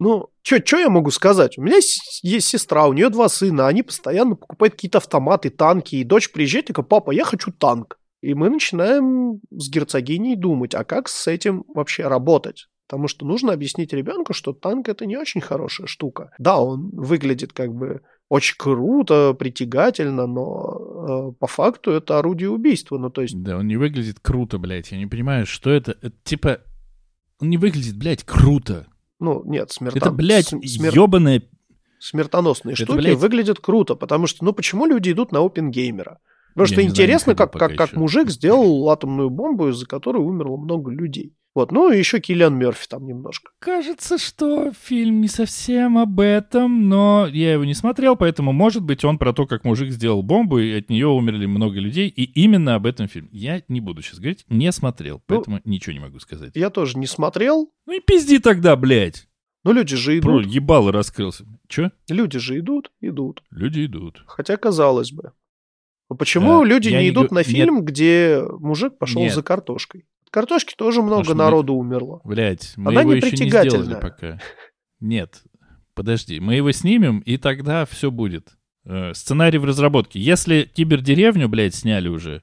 Ну, что я могу сказать? У меня с- есть сестра, у нее два сына, они постоянно покупают какие-то автоматы, танки, и дочь приезжает и говорит, папа, я хочу танк. И мы начинаем с герцогиней думать, а как с этим вообще работать? Потому что нужно объяснить ребенку, что танк это не очень хорошая штука. Да, он выглядит как бы очень круто, притягательно, но э, по факту это орудие убийства. Ну, то есть Да, он не выглядит круто, блядь. Я не понимаю, что это. Это типа... Он не выглядит, блядь, круто. Ну, нет, смертон... Это, блядь, см- смер- ебаная... смертоносные Это, штуки блядь- выглядят круто, потому что, ну, почему люди идут на опенгеймера? Потому Я что знаю, интересно, ходил как, как, как еще. мужик сделал атомную бомбу, из-за которой умерло много людей. Вот, ну и еще Киллиан Мерфи там немножко. Кажется, что фильм не совсем об этом, но я его не смотрел, поэтому, может быть, он про то, как мужик сделал бомбу, и от нее умерли много людей, и именно об этом фильм. Я не буду сейчас говорить, не смотрел, поэтому ничего не могу сказать. Я тоже не смотрел, Ну и пизди тогда, блядь. но люди же Про идут. ебало раскрылся. Че? Люди же идут, идут. Люди идут. Хотя, казалось бы. А почему Э, люди не не идут гу- на нет. фильм, где мужик пошел Нет. за картошкой? Картошки тоже много мы- народу умерло. Блять, мы Она его еще не сделали пока. Нет, подожди, мы его снимем, и тогда все будет. Э, сценарий в разработке. Если кибердеревню, блядь, сняли уже,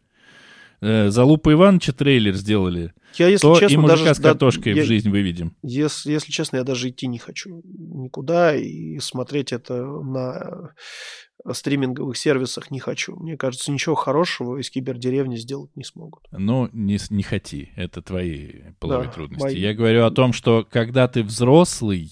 э, за Лупа Ивановича трейлер сделали, Я, если то честно, и мужика даже... с да, картошкой я- в жизнь выведем. Если, если честно, я даже идти не хочу никуда и смотреть это на стриминговых сервисах не хочу. Мне кажется, ничего хорошего из кибердеревни сделать не смогут. Ну, не, не хоти, это твои половые Да, трудности. мои. Я говорю о том, что когда ты взрослый,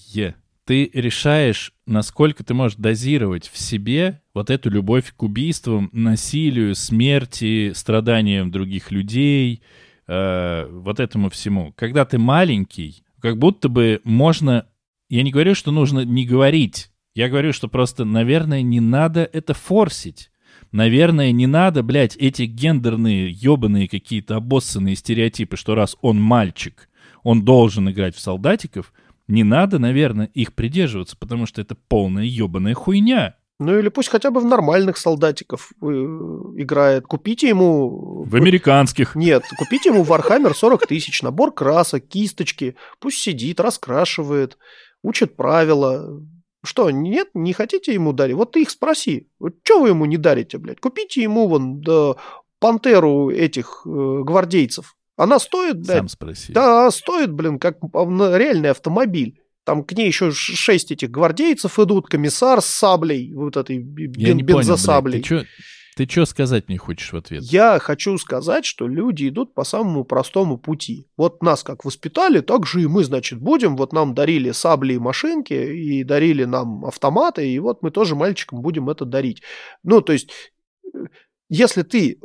ты решаешь, насколько ты можешь дозировать в себе вот эту любовь к убийствам, насилию, смерти, страданиям других людей, э, вот этому всему. Когда ты маленький, как будто бы можно... Я не говорю, что нужно не говорить. Я говорю, что просто, наверное, не надо это форсить. Наверное, не надо, блядь, эти гендерные, ебаные какие-то обоссанные стереотипы, что раз он мальчик, он должен играть в солдатиков. Не надо, наверное, их придерживаться, потому что это полная ебаная хуйня. Ну или пусть хотя бы в нормальных солдатиков э, играет. Купите ему... В американских. Нет, купите ему Warhammer 40 тысяч, набор красок, кисточки. Пусть сидит, раскрашивает, учит правила. Что, нет, не хотите ему дарить? Вот ты их спроси. Вот что вы ему не дарите, блядь? Купите ему вон да, пантеру этих э, гвардейцев. Она стоит, блядь, Сам спроси. да, стоит, блин, как ав- реальный автомобиль. Там к ней еще шесть этих гвардейцев идут, комиссар с саблей, вот этой бен- не понял, блядь, бензосаблей. ты чё, ты чё сказать мне хочешь в ответ? Я хочу сказать, что люди идут по самому простому пути. Вот нас как воспитали, так же и мы, значит, будем. Вот нам дарили сабли и машинки, и дарили нам автоматы, и вот мы тоже мальчикам будем это дарить. Ну, то есть, э, если ты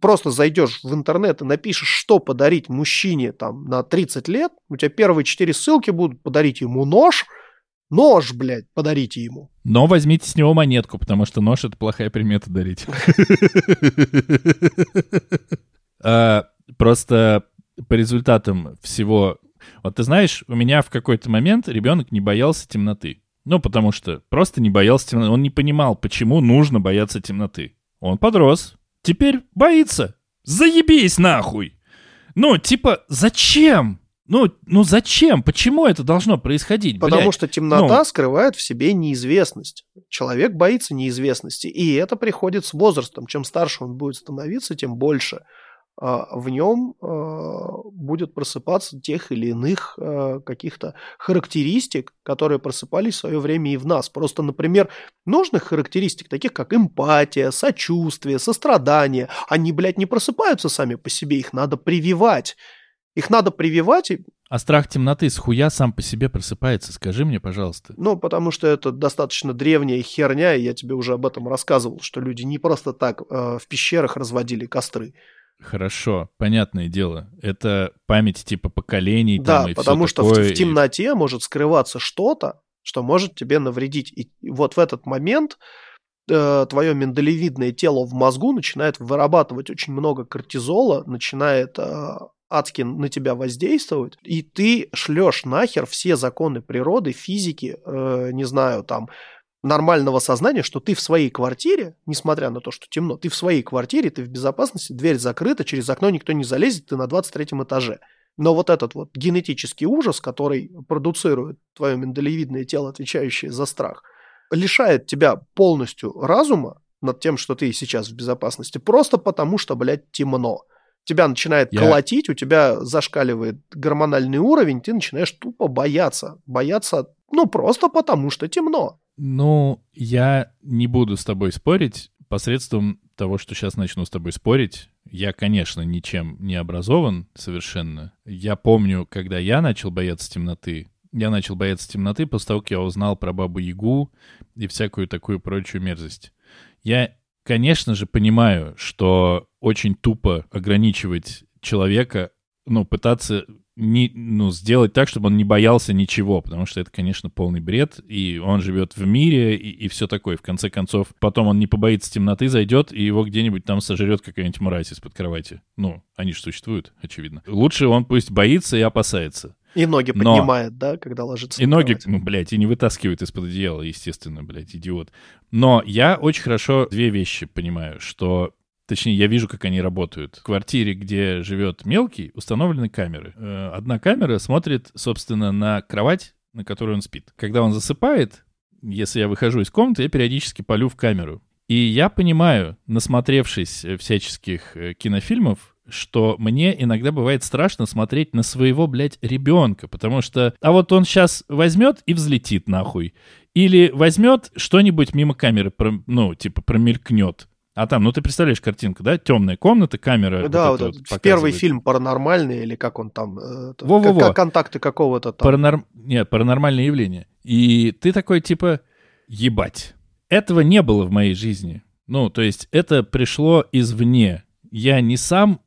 просто зайдешь в интернет и напишешь, что подарить мужчине там на 30 лет, у тебя первые четыре ссылки будут подарить ему нож, нож, блядь, подарите ему. Но возьмите с него монетку, потому что нож — это плохая примета дарить. (laughs) А, Просто по результатам всего Вот ты знаешь, у меня в какой-то момент ребенок не боялся темноты. Ну, потому что просто не боялся темноты. Он не понимал, почему нужно бояться темноты. Он подрос. Теперь боится. Заебись нахуй! Ну, типа, зачем? Ну, ну зачем? Почему это должно происходить? Потому блядь? что темнота Ну. скрывает в себе неизвестность. Человек боится неизвестности, и это приходит с возрастом. Чем старше он будет становиться, тем больше а, в нем а, будет просыпаться тех или иных а, каких-то характеристик, которые просыпались в свое время и в нас. Просто, например, нужных характеристик, таких как эмпатия, сочувствие, сострадание, они, блядь, не просыпаются сами по себе, их надо прививать. Их надо прививать, и А страх темноты с хуя сам по себе просыпается, скажи мне, пожалуйста. Ну, потому что это достаточно древняя херня, и я тебе уже об этом рассказывал, что люди не просто так э, в пещерах разводили костры. Хорошо, понятное дело. Это память типа поколений да, там и потому что в, такое, в и- темноте может скрываться что-то, что может тебе навредить. И вот в этот момент э, твое миндалевидное тело в мозгу начинает вырабатывать очень много кортизола, начинает э, адски на тебя воздействовать, и ты шлешь нахер все законы природы, физики, э, не знаю, там, нормального сознания, что ты в своей квартире, несмотря на то, что темно, ты в своей квартире, ты в безопасности, дверь закрыта, через окно никто не залезет, ты на 23 этаже. Но вот этот вот генетический ужас, который продуцирует твое миндалевидное тело, отвечающее за страх, лишает тебя полностью разума над тем, что ты сейчас в безопасности, просто потому что, блядь, темно. Тебя начинает Я- колотить, у тебя зашкаливает гормональный уровень, ты начинаешь тупо бояться. Бояться, ну, просто потому что темно. Ну, я не буду с тобой спорить посредством того, что сейчас начну с тобой спорить. Я, конечно, ничем не образован совершенно. Я помню, когда я начал бояться темноты, я начал бояться темноты после того, как я узнал про Бабу-Ягу и всякую такую прочую мерзость. Я, конечно же, понимаю, что очень тупо ограничивать человека, ну, пытаться не, ну, сделать так, чтобы он не боялся ничего, потому что это, конечно, полный бред, и он живет в мире, и, и все такое. В конце концов, потом он не побоится темноты, зайдет, и его где-нибудь там сожрет какая-нибудь мразь из-под кровати. Ну, они же существуют, очевидно. Лучше он пусть боится и опасается. И ноги Но- поднимает, да, когда ложится И ноги, кровать. ну, блядь, и не вытаскивает из-под одеяла, естественно, блядь, идиот. Но я очень хорошо две вещи понимаю, что... Точнее, я вижу, как они работают. В квартире, где живет мелкий, установлены камеры. Э, Одна камера смотрит, собственно, на кровать, на которой он спит. Когда он засыпает, если я выхожу из комнаты, я периодически полю в камеру. И я понимаю, насмотревшись всяческих э, кинофильмов, что мне иногда бывает страшно смотреть на своего, блядь, ребенка, потому что, а вот он сейчас возьмет и взлетит нахуй, или возьмет что-нибудь мимо камеры, ну, типа, промелькнет. А там, ну ты представляешь картинку, да? Темная комната, камера. Да, вот вот вот первый фильм паранормальный, или как он там, Во-во-во. как, как контакты какого-то там. Паранорм... Нет, паранормальное явление. И ты такой, типа, ебать. Этого не было в моей жизни. Ну, то есть это пришло извне. Я не сам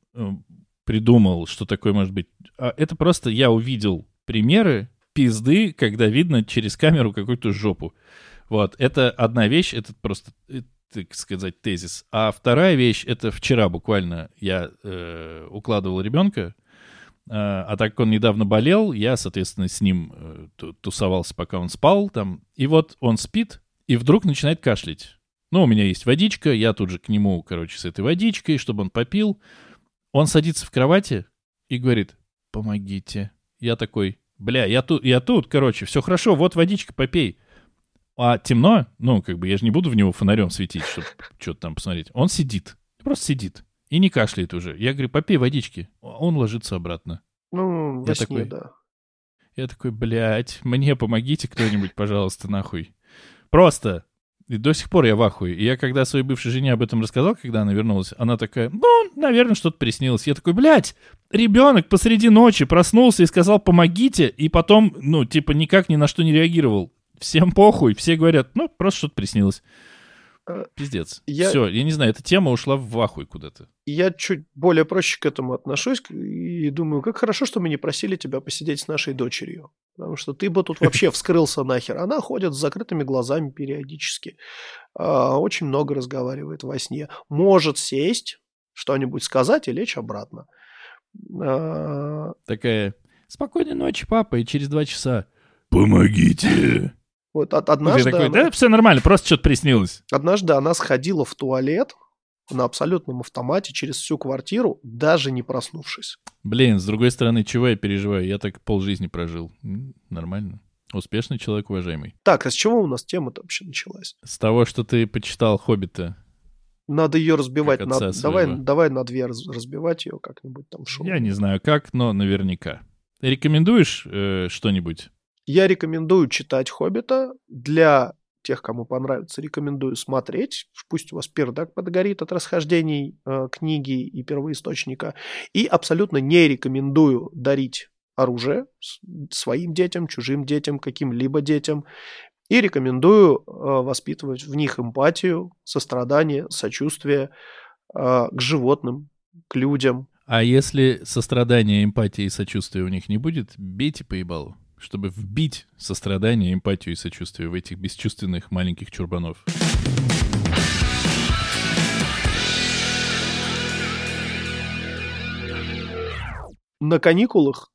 придумал, что такое может быть. А это просто я увидел примеры пизды, когда видно через камеру какую-то жопу. Вот, это одна вещь, это просто, э, так сказать, тезис. А вторая вещь, это вчера буквально я э, укладывал ребенка, а а так как он недавно болел, я, соответственно, с ним э, ту- тусовался, пока он спал там. И вот он спит, и вдруг начинает кашлять. Ну, у меня есть водичка, я тут же к нему, короче, с этой водичкой, чтобы он попил. Он садится в кровати и говорит, помогите. Я такой, бля, я тут, я тут, короче, все хорошо, вот водичка, попей. А темно, ну, как бы я же не буду в него фонарем светить, чтобы что-то там посмотреть. Он сидит, просто сидит и не кашляет уже. Я говорю, попей водички. Он ложится обратно. Ну, Я сне, такой, да. Я такой, блядь, мне помогите кто-нибудь, пожалуйста, нахуй. Просто. И до сих пор я в ахуе. И я когда своей бывшей жене об этом рассказал, когда она вернулась, она такая, ну, наверное, что-то приснилось. Я такой, блядь, ребенок посреди ночи проснулся и сказал, помогите, и потом, ну, типа, никак ни на что не реагировал. Всем похуй, все говорят, ну, просто что-то приснилось. Э, Пиздец. я- Все, я не знаю, эта тема ушла в ахуй куда-то. Я чуть более проще к этому отношусь и думаю, как хорошо, что мы не просили тебя посидеть с нашей дочерью. Потому что ты бы тут (laughs) вообще вскрылся нахер. Она ходит с закрытыми глазами периодически. а, Очень много разговаривает во сне. Может сесть, что-нибудь сказать и лечь обратно. А, Такая спокойной ночи, папа, и через два часа Помогите. Вот ты однажды, такой, она, да, все нормально, просто что-то приснилось. однажды она сходила в туалет на абсолютном автомате через всю квартиру, даже не проснувшись. Блин, с другой стороны, чего я переживаю? Я так полжизни прожил. Нормально. Успешный человек, уважаемый. Так, а с чего у нас тема-то вообще началась? С того, что ты почитал «Хоббита», Надо ее разбивать. Как на- давай, давай на две раз- разбивать ее как-нибудь там шоу. я не знаю как, но наверняка. Рекомендуешь э, что-нибудь? Я рекомендую читать «Хоббита». Для тех, кому понравится, рекомендую смотреть. Пусть у вас пердак подгорит от расхождений э, книги и первоисточника. И абсолютно не рекомендую дарить оружие своим детям, чужим детям, каким-либо детям. И рекомендую э, воспитывать в них эмпатию, сострадание, сочувствие э, к животным, к людям. А если сострадания, эмпатии и сочувствия у них не будет, бейте по ебалу, чтобы вбить сострадание, эмпатию и сочувствие в этих бесчувственных маленьких чурбанов. на каникулах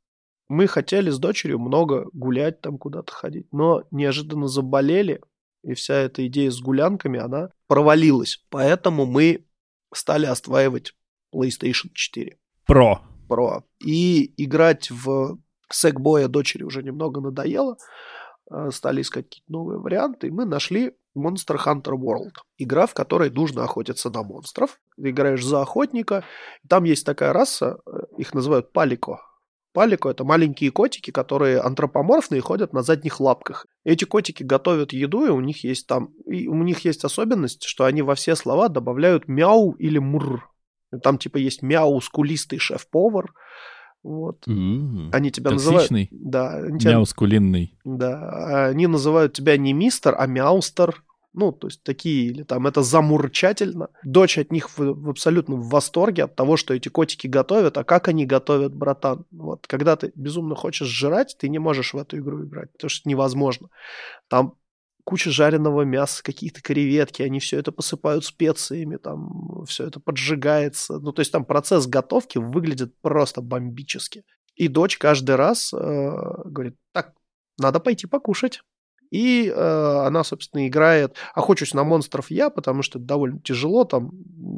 мы хотели с дочерью много гулять, там куда-то ходить, но неожиданно заболели, и вся эта идея с гулянками, она провалилась. Поэтому мы стали осваивать PlayStation 4 Про. Pro. И играть в Сэкбоя дочери уже немного надоело. Э, Стали искать какие-то новые варианты, и мы нашли Monster Hunter World. Игра, в которой нужно охотиться на монстров. Ты играешь за охотника. Там есть такая раса, э, их называют палико. Палико – это маленькие котики, которые антропоморфные и ходят на задних лапках. Эти котики готовят еду, и у них есть там, и у них есть особенность, что они во все слова добавляют мяу или мур. Там типа есть мяу скулистый шеф-повар. Вот. У-у-у. Они тебя называют... Токсичный, Да, они, тебя- мяускулинный. да, они называют тебя не мистер, а мяустер. Ну, то есть такие, или там это замурчательно. Дочь от них в, в абсолютном восторге от того, что эти котики готовят. А как они готовят, братан? Вот, когда ты безумно хочешь жрать, ты не можешь в эту игру играть, потому что невозможно. Там куча жареного мяса, какие-то креветки, они все это посыпают специями, там все это поджигается. Ну, то есть там процесс готовки выглядит просто бомбически. И дочь каждый раз э, говорит, так, надо пойти покушать. И э, она, собственно, играет «Охочусь на монстров я», потому что это довольно тяжело, там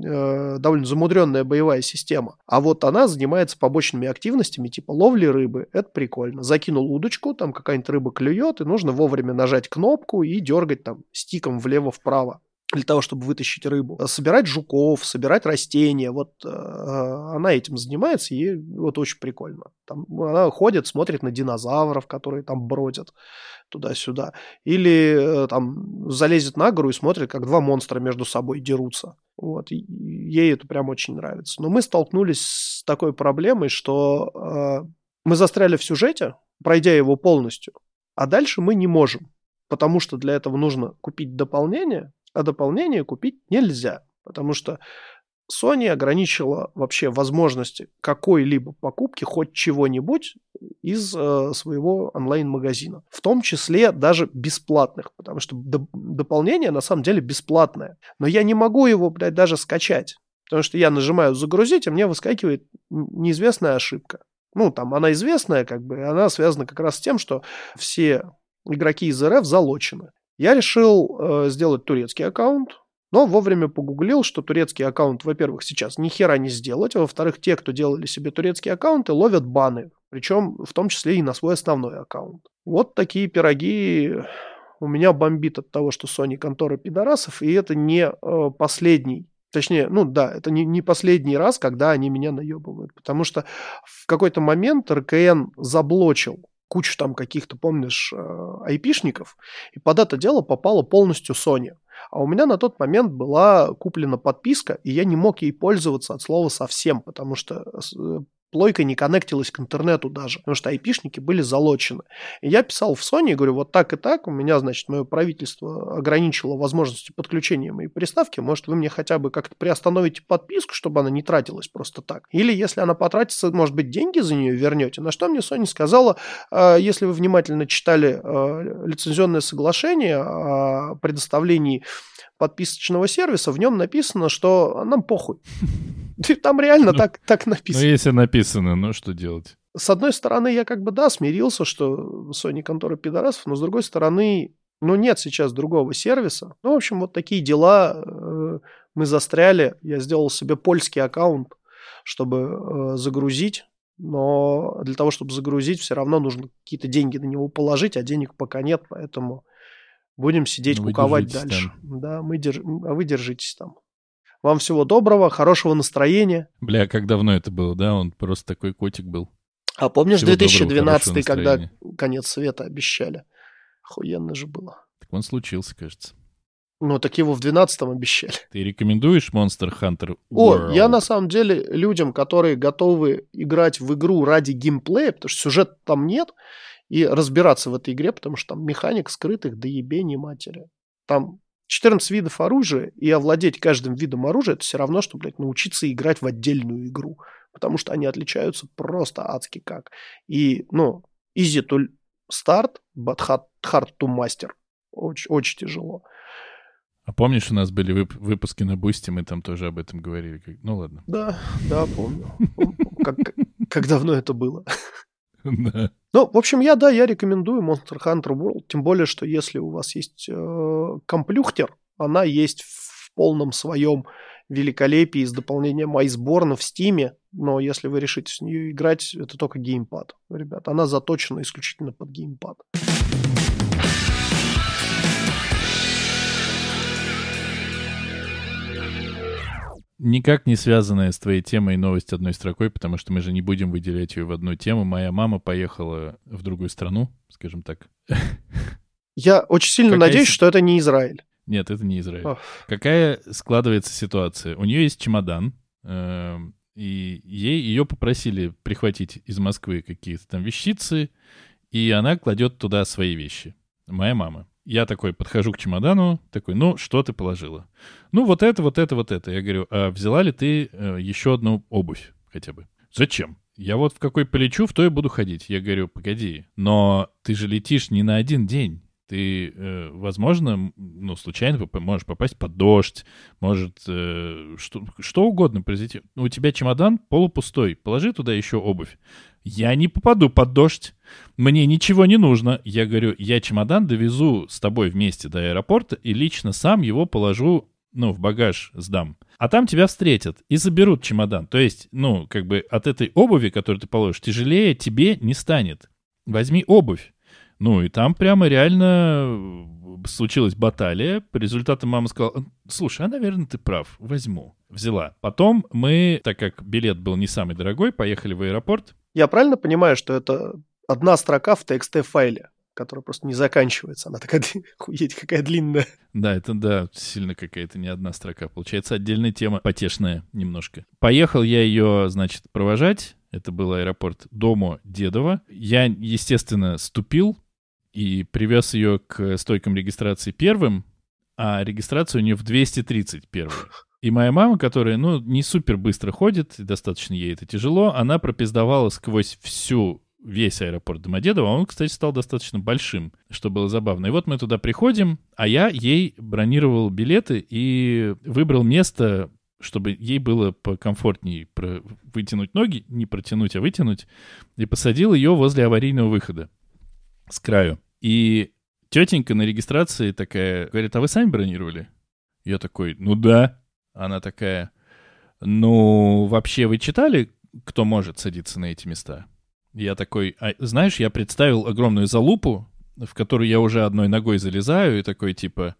э, довольно замудренная боевая система. А вот она занимается побочными активностями, типа ловли рыбы. Это прикольно. Закинул удочку, там какая-нибудь рыба клюет, и нужно вовремя нажать кнопку и дергать там стиком влево-вправо для того, чтобы вытащить рыбу. Собирать жуков, собирать растения. Вот э, она этим занимается, и вот очень прикольно. Там она ходит, смотрит на динозавров, которые там бродят туда-сюда. Или э, там залезет на гору и смотрит, как два монстра между собой дерутся. Вот. Ей это прям очень нравится. Но мы столкнулись с такой проблемой, что э, мы застряли в сюжете, пройдя его полностью, а дальше мы не можем, потому что для этого нужно купить дополнение, а дополнение купить нельзя, потому что Sony ограничила вообще возможности какой-либо покупки хоть чего-нибудь из э, своего онлайн-магазина. В том числе даже бесплатных, потому что доп- дополнение на самом деле бесплатное. Но я не могу его, блядь, даже скачать. Потому что я нажимаю «загрузить», а мне выскакивает неизвестная ошибка. Ну, там она известная, как бы, она связана как раз с тем, что все игроки из РФ залочены. Я решил э, сделать турецкий аккаунт, но вовремя погуглил, что турецкий аккаунт, во-первых, сейчас ни хера не сделать, а во-вторых, те, кто делали себе турецкие аккаунты, ловят баны, причем в том числе и на свой основной аккаунт. Вот такие пироги у меня бомбит от того, что Sony контора пидорасов, и это не э, последний Точнее, ну да, это не, не последний раз, когда они меня наебывают. Потому что в какой-то момент РКН заблочил кучу там каких-то, помнишь, э, айпишников, и под это дело попала полностью Sony. А у меня на тот момент была куплена подписка, и я не мог ей пользоваться от слова совсем, потому что э, плойка не коннектилась к интернету даже, потому что айпишники были залочены. И я писал в Sony говорю, вот так и так, у меня, значит, мое правительство ограничило возможности подключения моей приставки, может, вы мне хотя бы как-то приостановите подписку, чтобы она не тратилась просто так. Или если она потратится, может быть, деньги за нее вернете. На что мне Sony сказала, «А, если вы внимательно читали э, лицензионное соглашение о предоставлении подписочного сервиса, в нем написано, что нам похуй. Там реально Ну, так, так Ну, написано. если написано, ну что делать? С одной стороны, я как бы, да, смирился, что Sony контора пидорасов, но с другой стороны, ну, нет сейчас другого сервиса. Ну, в общем, вот такие дела. Э, мы застряли. Я сделал себе польский аккаунт, чтобы э, загрузить. Но для того, чтобы загрузить, все равно нужно какие-то деньги на него положить, а денег пока нет, поэтому будем сидеть, ну, куковать дальше. Там. Да, мы держ... а вы держитесь там. Вам всего доброго, хорошего настроения. Бля, как давно это было, да? Он просто такой котик был. А помнишь Всего 2012, доброго, когда конец света обещали? Охуенно же было. Так он случился, кажется. Ну, так его в 12-м обещали. Ты рекомендуешь Monster Hunter World? О, я на самом деле людям, которые готовы играть в игру ради геймплея, потому что сюжета там нет, и разбираться в этой игре, потому что там механик скрытых до ебени матери. Там 14 видов оружия, и овладеть каждым видом оружия, это все равно, что, блядь, научиться играть в отдельную игру потому что они отличаются просто адски как. И, ну, easy to start, but hard, hard to master. Очень, очень тяжело. А помнишь, у нас были вып- выпуски на Boosty, мы там тоже об этом говорили. Ну ладно. Да, да, помню. Как, как давно это было. (laughs) Ну, в общем, я, да, я рекомендую Monster Hunter World, тем более, что если у вас есть э, комплюхтер, она есть в полном своем великолепии с дополнением Iceborne в Стиме, но если вы решите с нее играть, это только геймпад. Ребят, она заточена исключительно под геймпад. Никак не связанная с твоей темой новость одной строкой, потому что мы же не будем выделять ее в одну тему. Моя мама поехала в другую страну, скажем так. Я очень сильно Какая надеюсь, что это не Израиль. Нет, это не Израиль. Ох. Какая складывается ситуация? У нее есть чемодан, э, и ей ее попросили прихватить из Москвы какие-то там вещицы, и она кладет туда свои вещи. Моя мама. Я такой подхожу к чемодану, такой, ну, что ты положила? Ну, вот это, вот это, вот это. Я говорю, а взяла ли ты э, еще одну обувь хотя бы? Зачем? Я вот в какой полечу, в то и буду ходить. Я говорю, погоди, но ты же летишь не на один день ты, э, возможно, ну, случайно можешь попасть под дождь, может э, что, что угодно произойти. У тебя чемодан полупустой, положи туда еще обувь. Я не попаду под дождь, мне ничего не нужно. Я говорю, я чемодан довезу с тобой вместе до аэропорта и лично сам его положу, ну, в багаж сдам. А там тебя встретят и заберут чемодан. То есть, ну, как бы от этой обуви, которую ты положишь, тяжелее тебе не станет. Возьми обувь. Ну, и там прямо реально э, случилась баталия. По результатам мама сказала, слушай, а, наверное, ты прав, возьму. Взяла. Потом мы, так как билет был не самый дорогой, поехали в аэропорт. Я правильно понимаю, что это одна строка в TXT-файле? которая просто не заканчивается. Она такая, (laughs) хуеть, какая длинная. Да, это, да, сильно какая-то не одна строка. Получается, отдельная тема, потешная немножко. Поехал я ее, значит, провожать. Это был аэропорт Дому Дедова. Я, естественно, ступил и привез ее к стойкам регистрации первым, а регистрация у нее в 231. И моя мама, которая, ну, не супер быстро ходит, достаточно ей это тяжело, она пропиздавала сквозь всю весь аэропорт Домодедово. Он, кстати, стал достаточно большим, что было забавно. И вот мы туда приходим, а я ей бронировал билеты и выбрал место, чтобы ей было покомфортнее про... вытянуть ноги, не протянуть, а вытянуть, и посадил ее возле аварийного выхода с краю. И тетенька на регистрации такая говорит, а вы сами бронировали? Я такой, ну да. Она такая, ну вообще вы читали, кто может садиться на эти места? Я такой, а, знаешь, я представил огромную залупу, в которую я уже одной ногой залезаю, и такой типа,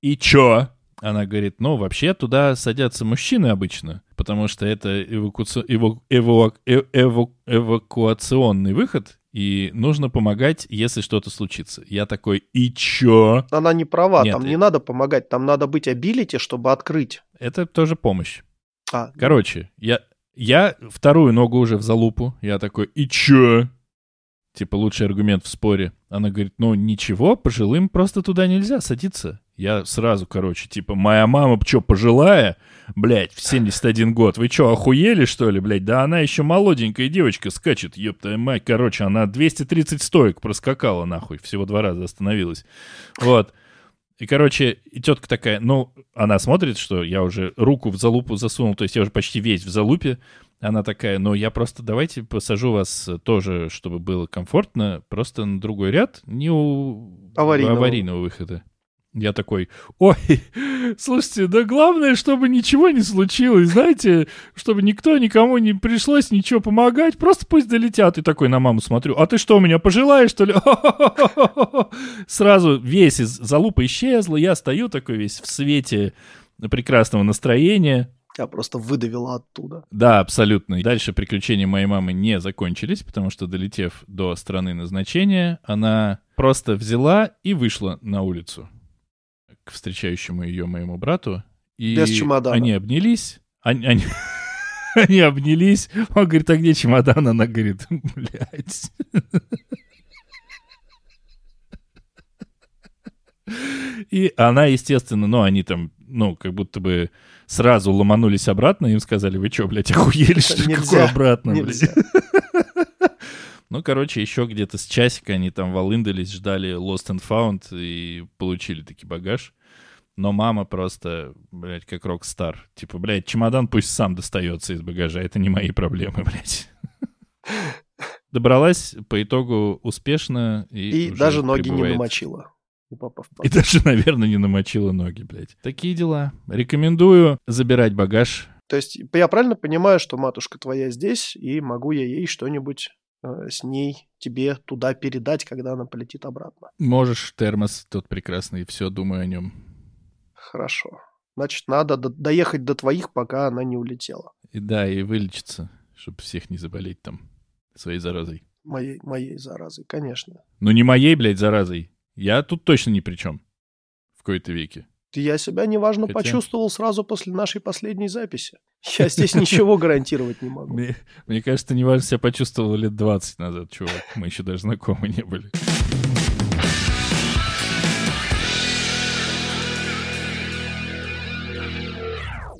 и чё? Она говорит, ну, вообще туда садятся мужчины обычно, потому что это эвакуаци... эву... Эву... Эву... эвакуационный выход, и нужно помогать, если что-то случится. Я такой, и чё? Она не права, Нет, там не надо помогать, там надо быть абилити, чтобы открыть. Это тоже помощь. А. Короче, я, я вторую ногу уже в залупу, я такой, и чё? Типа лучший аргумент в споре. Она говорит, ну ничего, пожилым просто туда нельзя садиться. Я сразу, короче, типа, моя мама, что, пожилая? Блядь, в 71 год. Вы что, охуели, что ли, блядь? Да она еще молоденькая девочка скачет, ёпта мать. Короче, она 230 стоек проскакала, нахуй. Всего два раза остановилась. Вот. И, короче, и тетка такая, ну, она смотрит, что я уже руку в залупу засунул, то есть я уже почти весь в залупе. Она такая, ну я просто давайте посажу вас тоже, чтобы было комфортно, просто на другой ряд, не у Аварийного. аварийного выхода. Я такой, ой, (laughs) слушайте, да главное, чтобы ничего не случилось, знаете, чтобы никто никому не пришлось ничего помогать, просто пусть долетят. И такой на маму смотрю, а ты что, у меня пожелаешь, что ли? (laughs) Сразу весь из залупа исчезла, я стою такой весь в свете прекрасного настроения, Я просто выдавила оттуда. да, абсолютно. Дальше приключения моей мамы не закончились, потому что, долетев до страны назначения, она просто взяла и вышла на улицу к встречающему ее моему брату. И Без чемодана. они обнялись. Они, они- (laughs) они обнялись. Он говорит, а где чемодан? Она говорит, блядь. И она, естественно, ну, они там, ну, как будто бы сразу ломанулись обратно, им сказали, вы что, блядь, охуели, что ли? Какое обратно, Нельзя. блядь? (laughs) Ну, короче, еще где-то с часика они там волындались, ждали Lost and Found и получили таки багаж. Но мама просто, блядь, как рок-стар. Типа, блядь, чемодан пусть сам достается из багажа, это не мои проблемы, (laughs) блядь. Добралась по итогу успешно и, И даже ноги не пребывает- намочила. Не попав под- И даже, (laughs) наверное, не намочила ноги, блядь. Такие дела. Рекомендую забирать багаж. То есть я правильно понимаю, что матушка твоя здесь, и могу я ей что-нибудь э, с ней тебе туда передать, когда она полетит обратно? Можешь термос тот прекрасный, все думаю о нем. Хорошо. Значит, надо до- доехать до твоих, пока она не улетела. И да, и вылечиться, чтобы всех не заболеть там своей заразой. Моей, моей заразой, конечно. Ну не моей, блядь, заразой. Я тут точно ни при чем. В кои-то веке. Я себя неважно Хотя- почувствовал сразу после нашей последней записи. Я здесь ничего гарантировать не могу. Мне, мне кажется, неважно себя почувствовал лет 20 назад, чувак. Мы еще даже знакомы не были.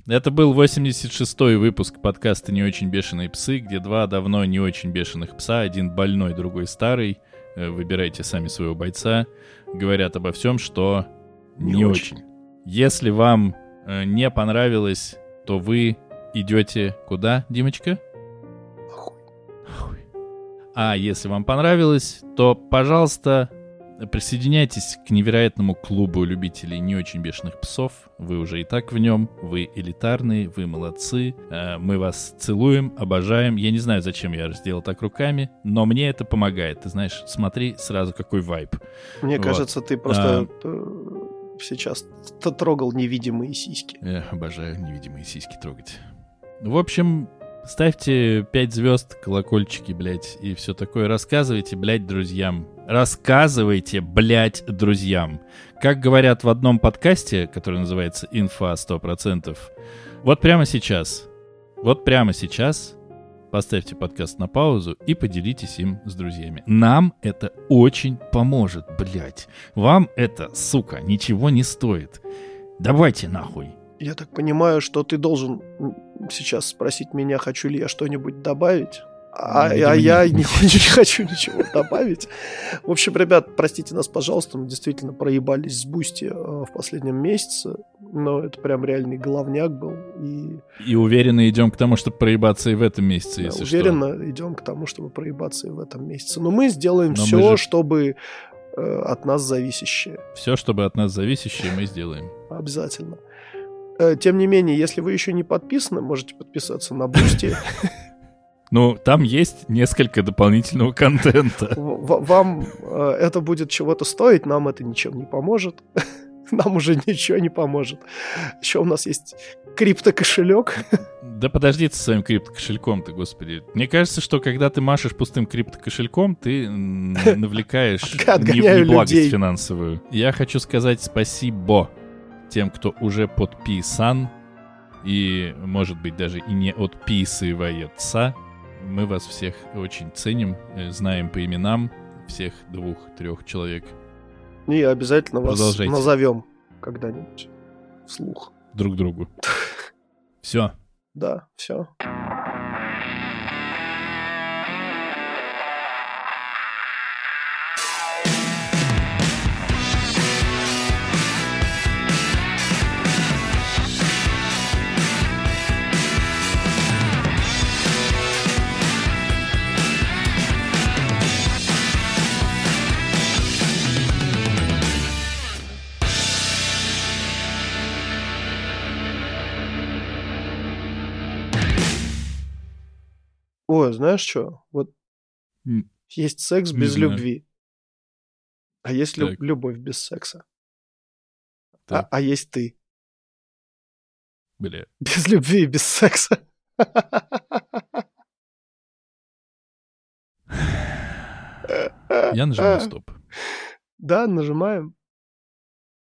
Это был 86-й выпуск подкаста «Не очень бешеные псы», где два давно не очень бешеных пса, один больной, другой старый, э, выбирайте сами своего бойца, говорят обо всем, что не, Не очень. очень. Если вам э, не понравилось, то вы идете куда, Димочка? А если вам понравилось, то, пожалуйста, присоединяйтесь к невероятному клубу любителей не очень бешеных псов. Вы уже и так в нем, вы элитарные, вы молодцы. Э, Мы вас целуем, обожаем. Я не знаю, зачем я сделал так руками, но мне это помогает. Ты знаешь, смотри сразу, какой вайб. Мне Вот. кажется, ты просто э, сейчас трогал невидимые сиськи. Я обожаю невидимые сиськи трогать. В общем, ставьте 5 звезд, колокольчики, блядь, и все такое. Рассказывайте, блядь, друзьям. Рассказывайте, блядь, друзьям. Как говорят в одном подкасте, который называется «Инфа 100%», вот прямо сейчас, вот прямо сейчас поставьте подкаст на паузу и поделитесь им с друзьями. Нам это очень поможет, блядь. Вам это, сука, ничего не стоит. Давайте нахуй. Я так понимаю, что ты должен сейчас спросить меня, хочу ли я что-нибудь добавить. А, а я не, не (laughs) хочу ничего добавить. В общем, ребят, простите нас, пожалуйста, мы действительно проебались с Boosty э, в последнем месяце, но это прям реальный головняк был. И И уверенно идем к тому, чтобы проебаться и в этом месяце, да, если уверенно идем к тому, чтобы проебаться и в этом месяце. Но мы сделаем Но мы все, же- чтобы э, от нас зависящее. что. Все, чтобы от нас зависящее, мы сделаем. Обязательно. Э, Тем не менее, если вы еще не подписаны, можете подписаться на Boosty. (laughs) Ну, там есть несколько дополнительного контента. (laughs) Вам э, это будет чего-то стоить, нам это ничем не поможет. (laughs) Нам уже ничего не поможет. Еще у нас есть криптокошелек. Да подожди ты со своим криптокошельком ты, господи. Мне кажется, что когда ты машешь пустым криптокошельком, ты навлекаешь (laughs) неблагость финансовую. Я хочу сказать спасибо тем, кто уже подписан и, может быть, даже и не отписывается. Мы вас всех очень ценим, э, знаем по именам всех двух-трех человек И обязательно вас назовем когда-нибудь вслух. друг другу. (laughs) Все. Да, все. Ой, знаешь что? Вот М, есть секс без знаю. любви. А есть лю- любовь без секса. А, а есть ты. Бля. (laughs) Без любви и без секса. Я нажимаю стоп. (laughs) Да, нажимаем.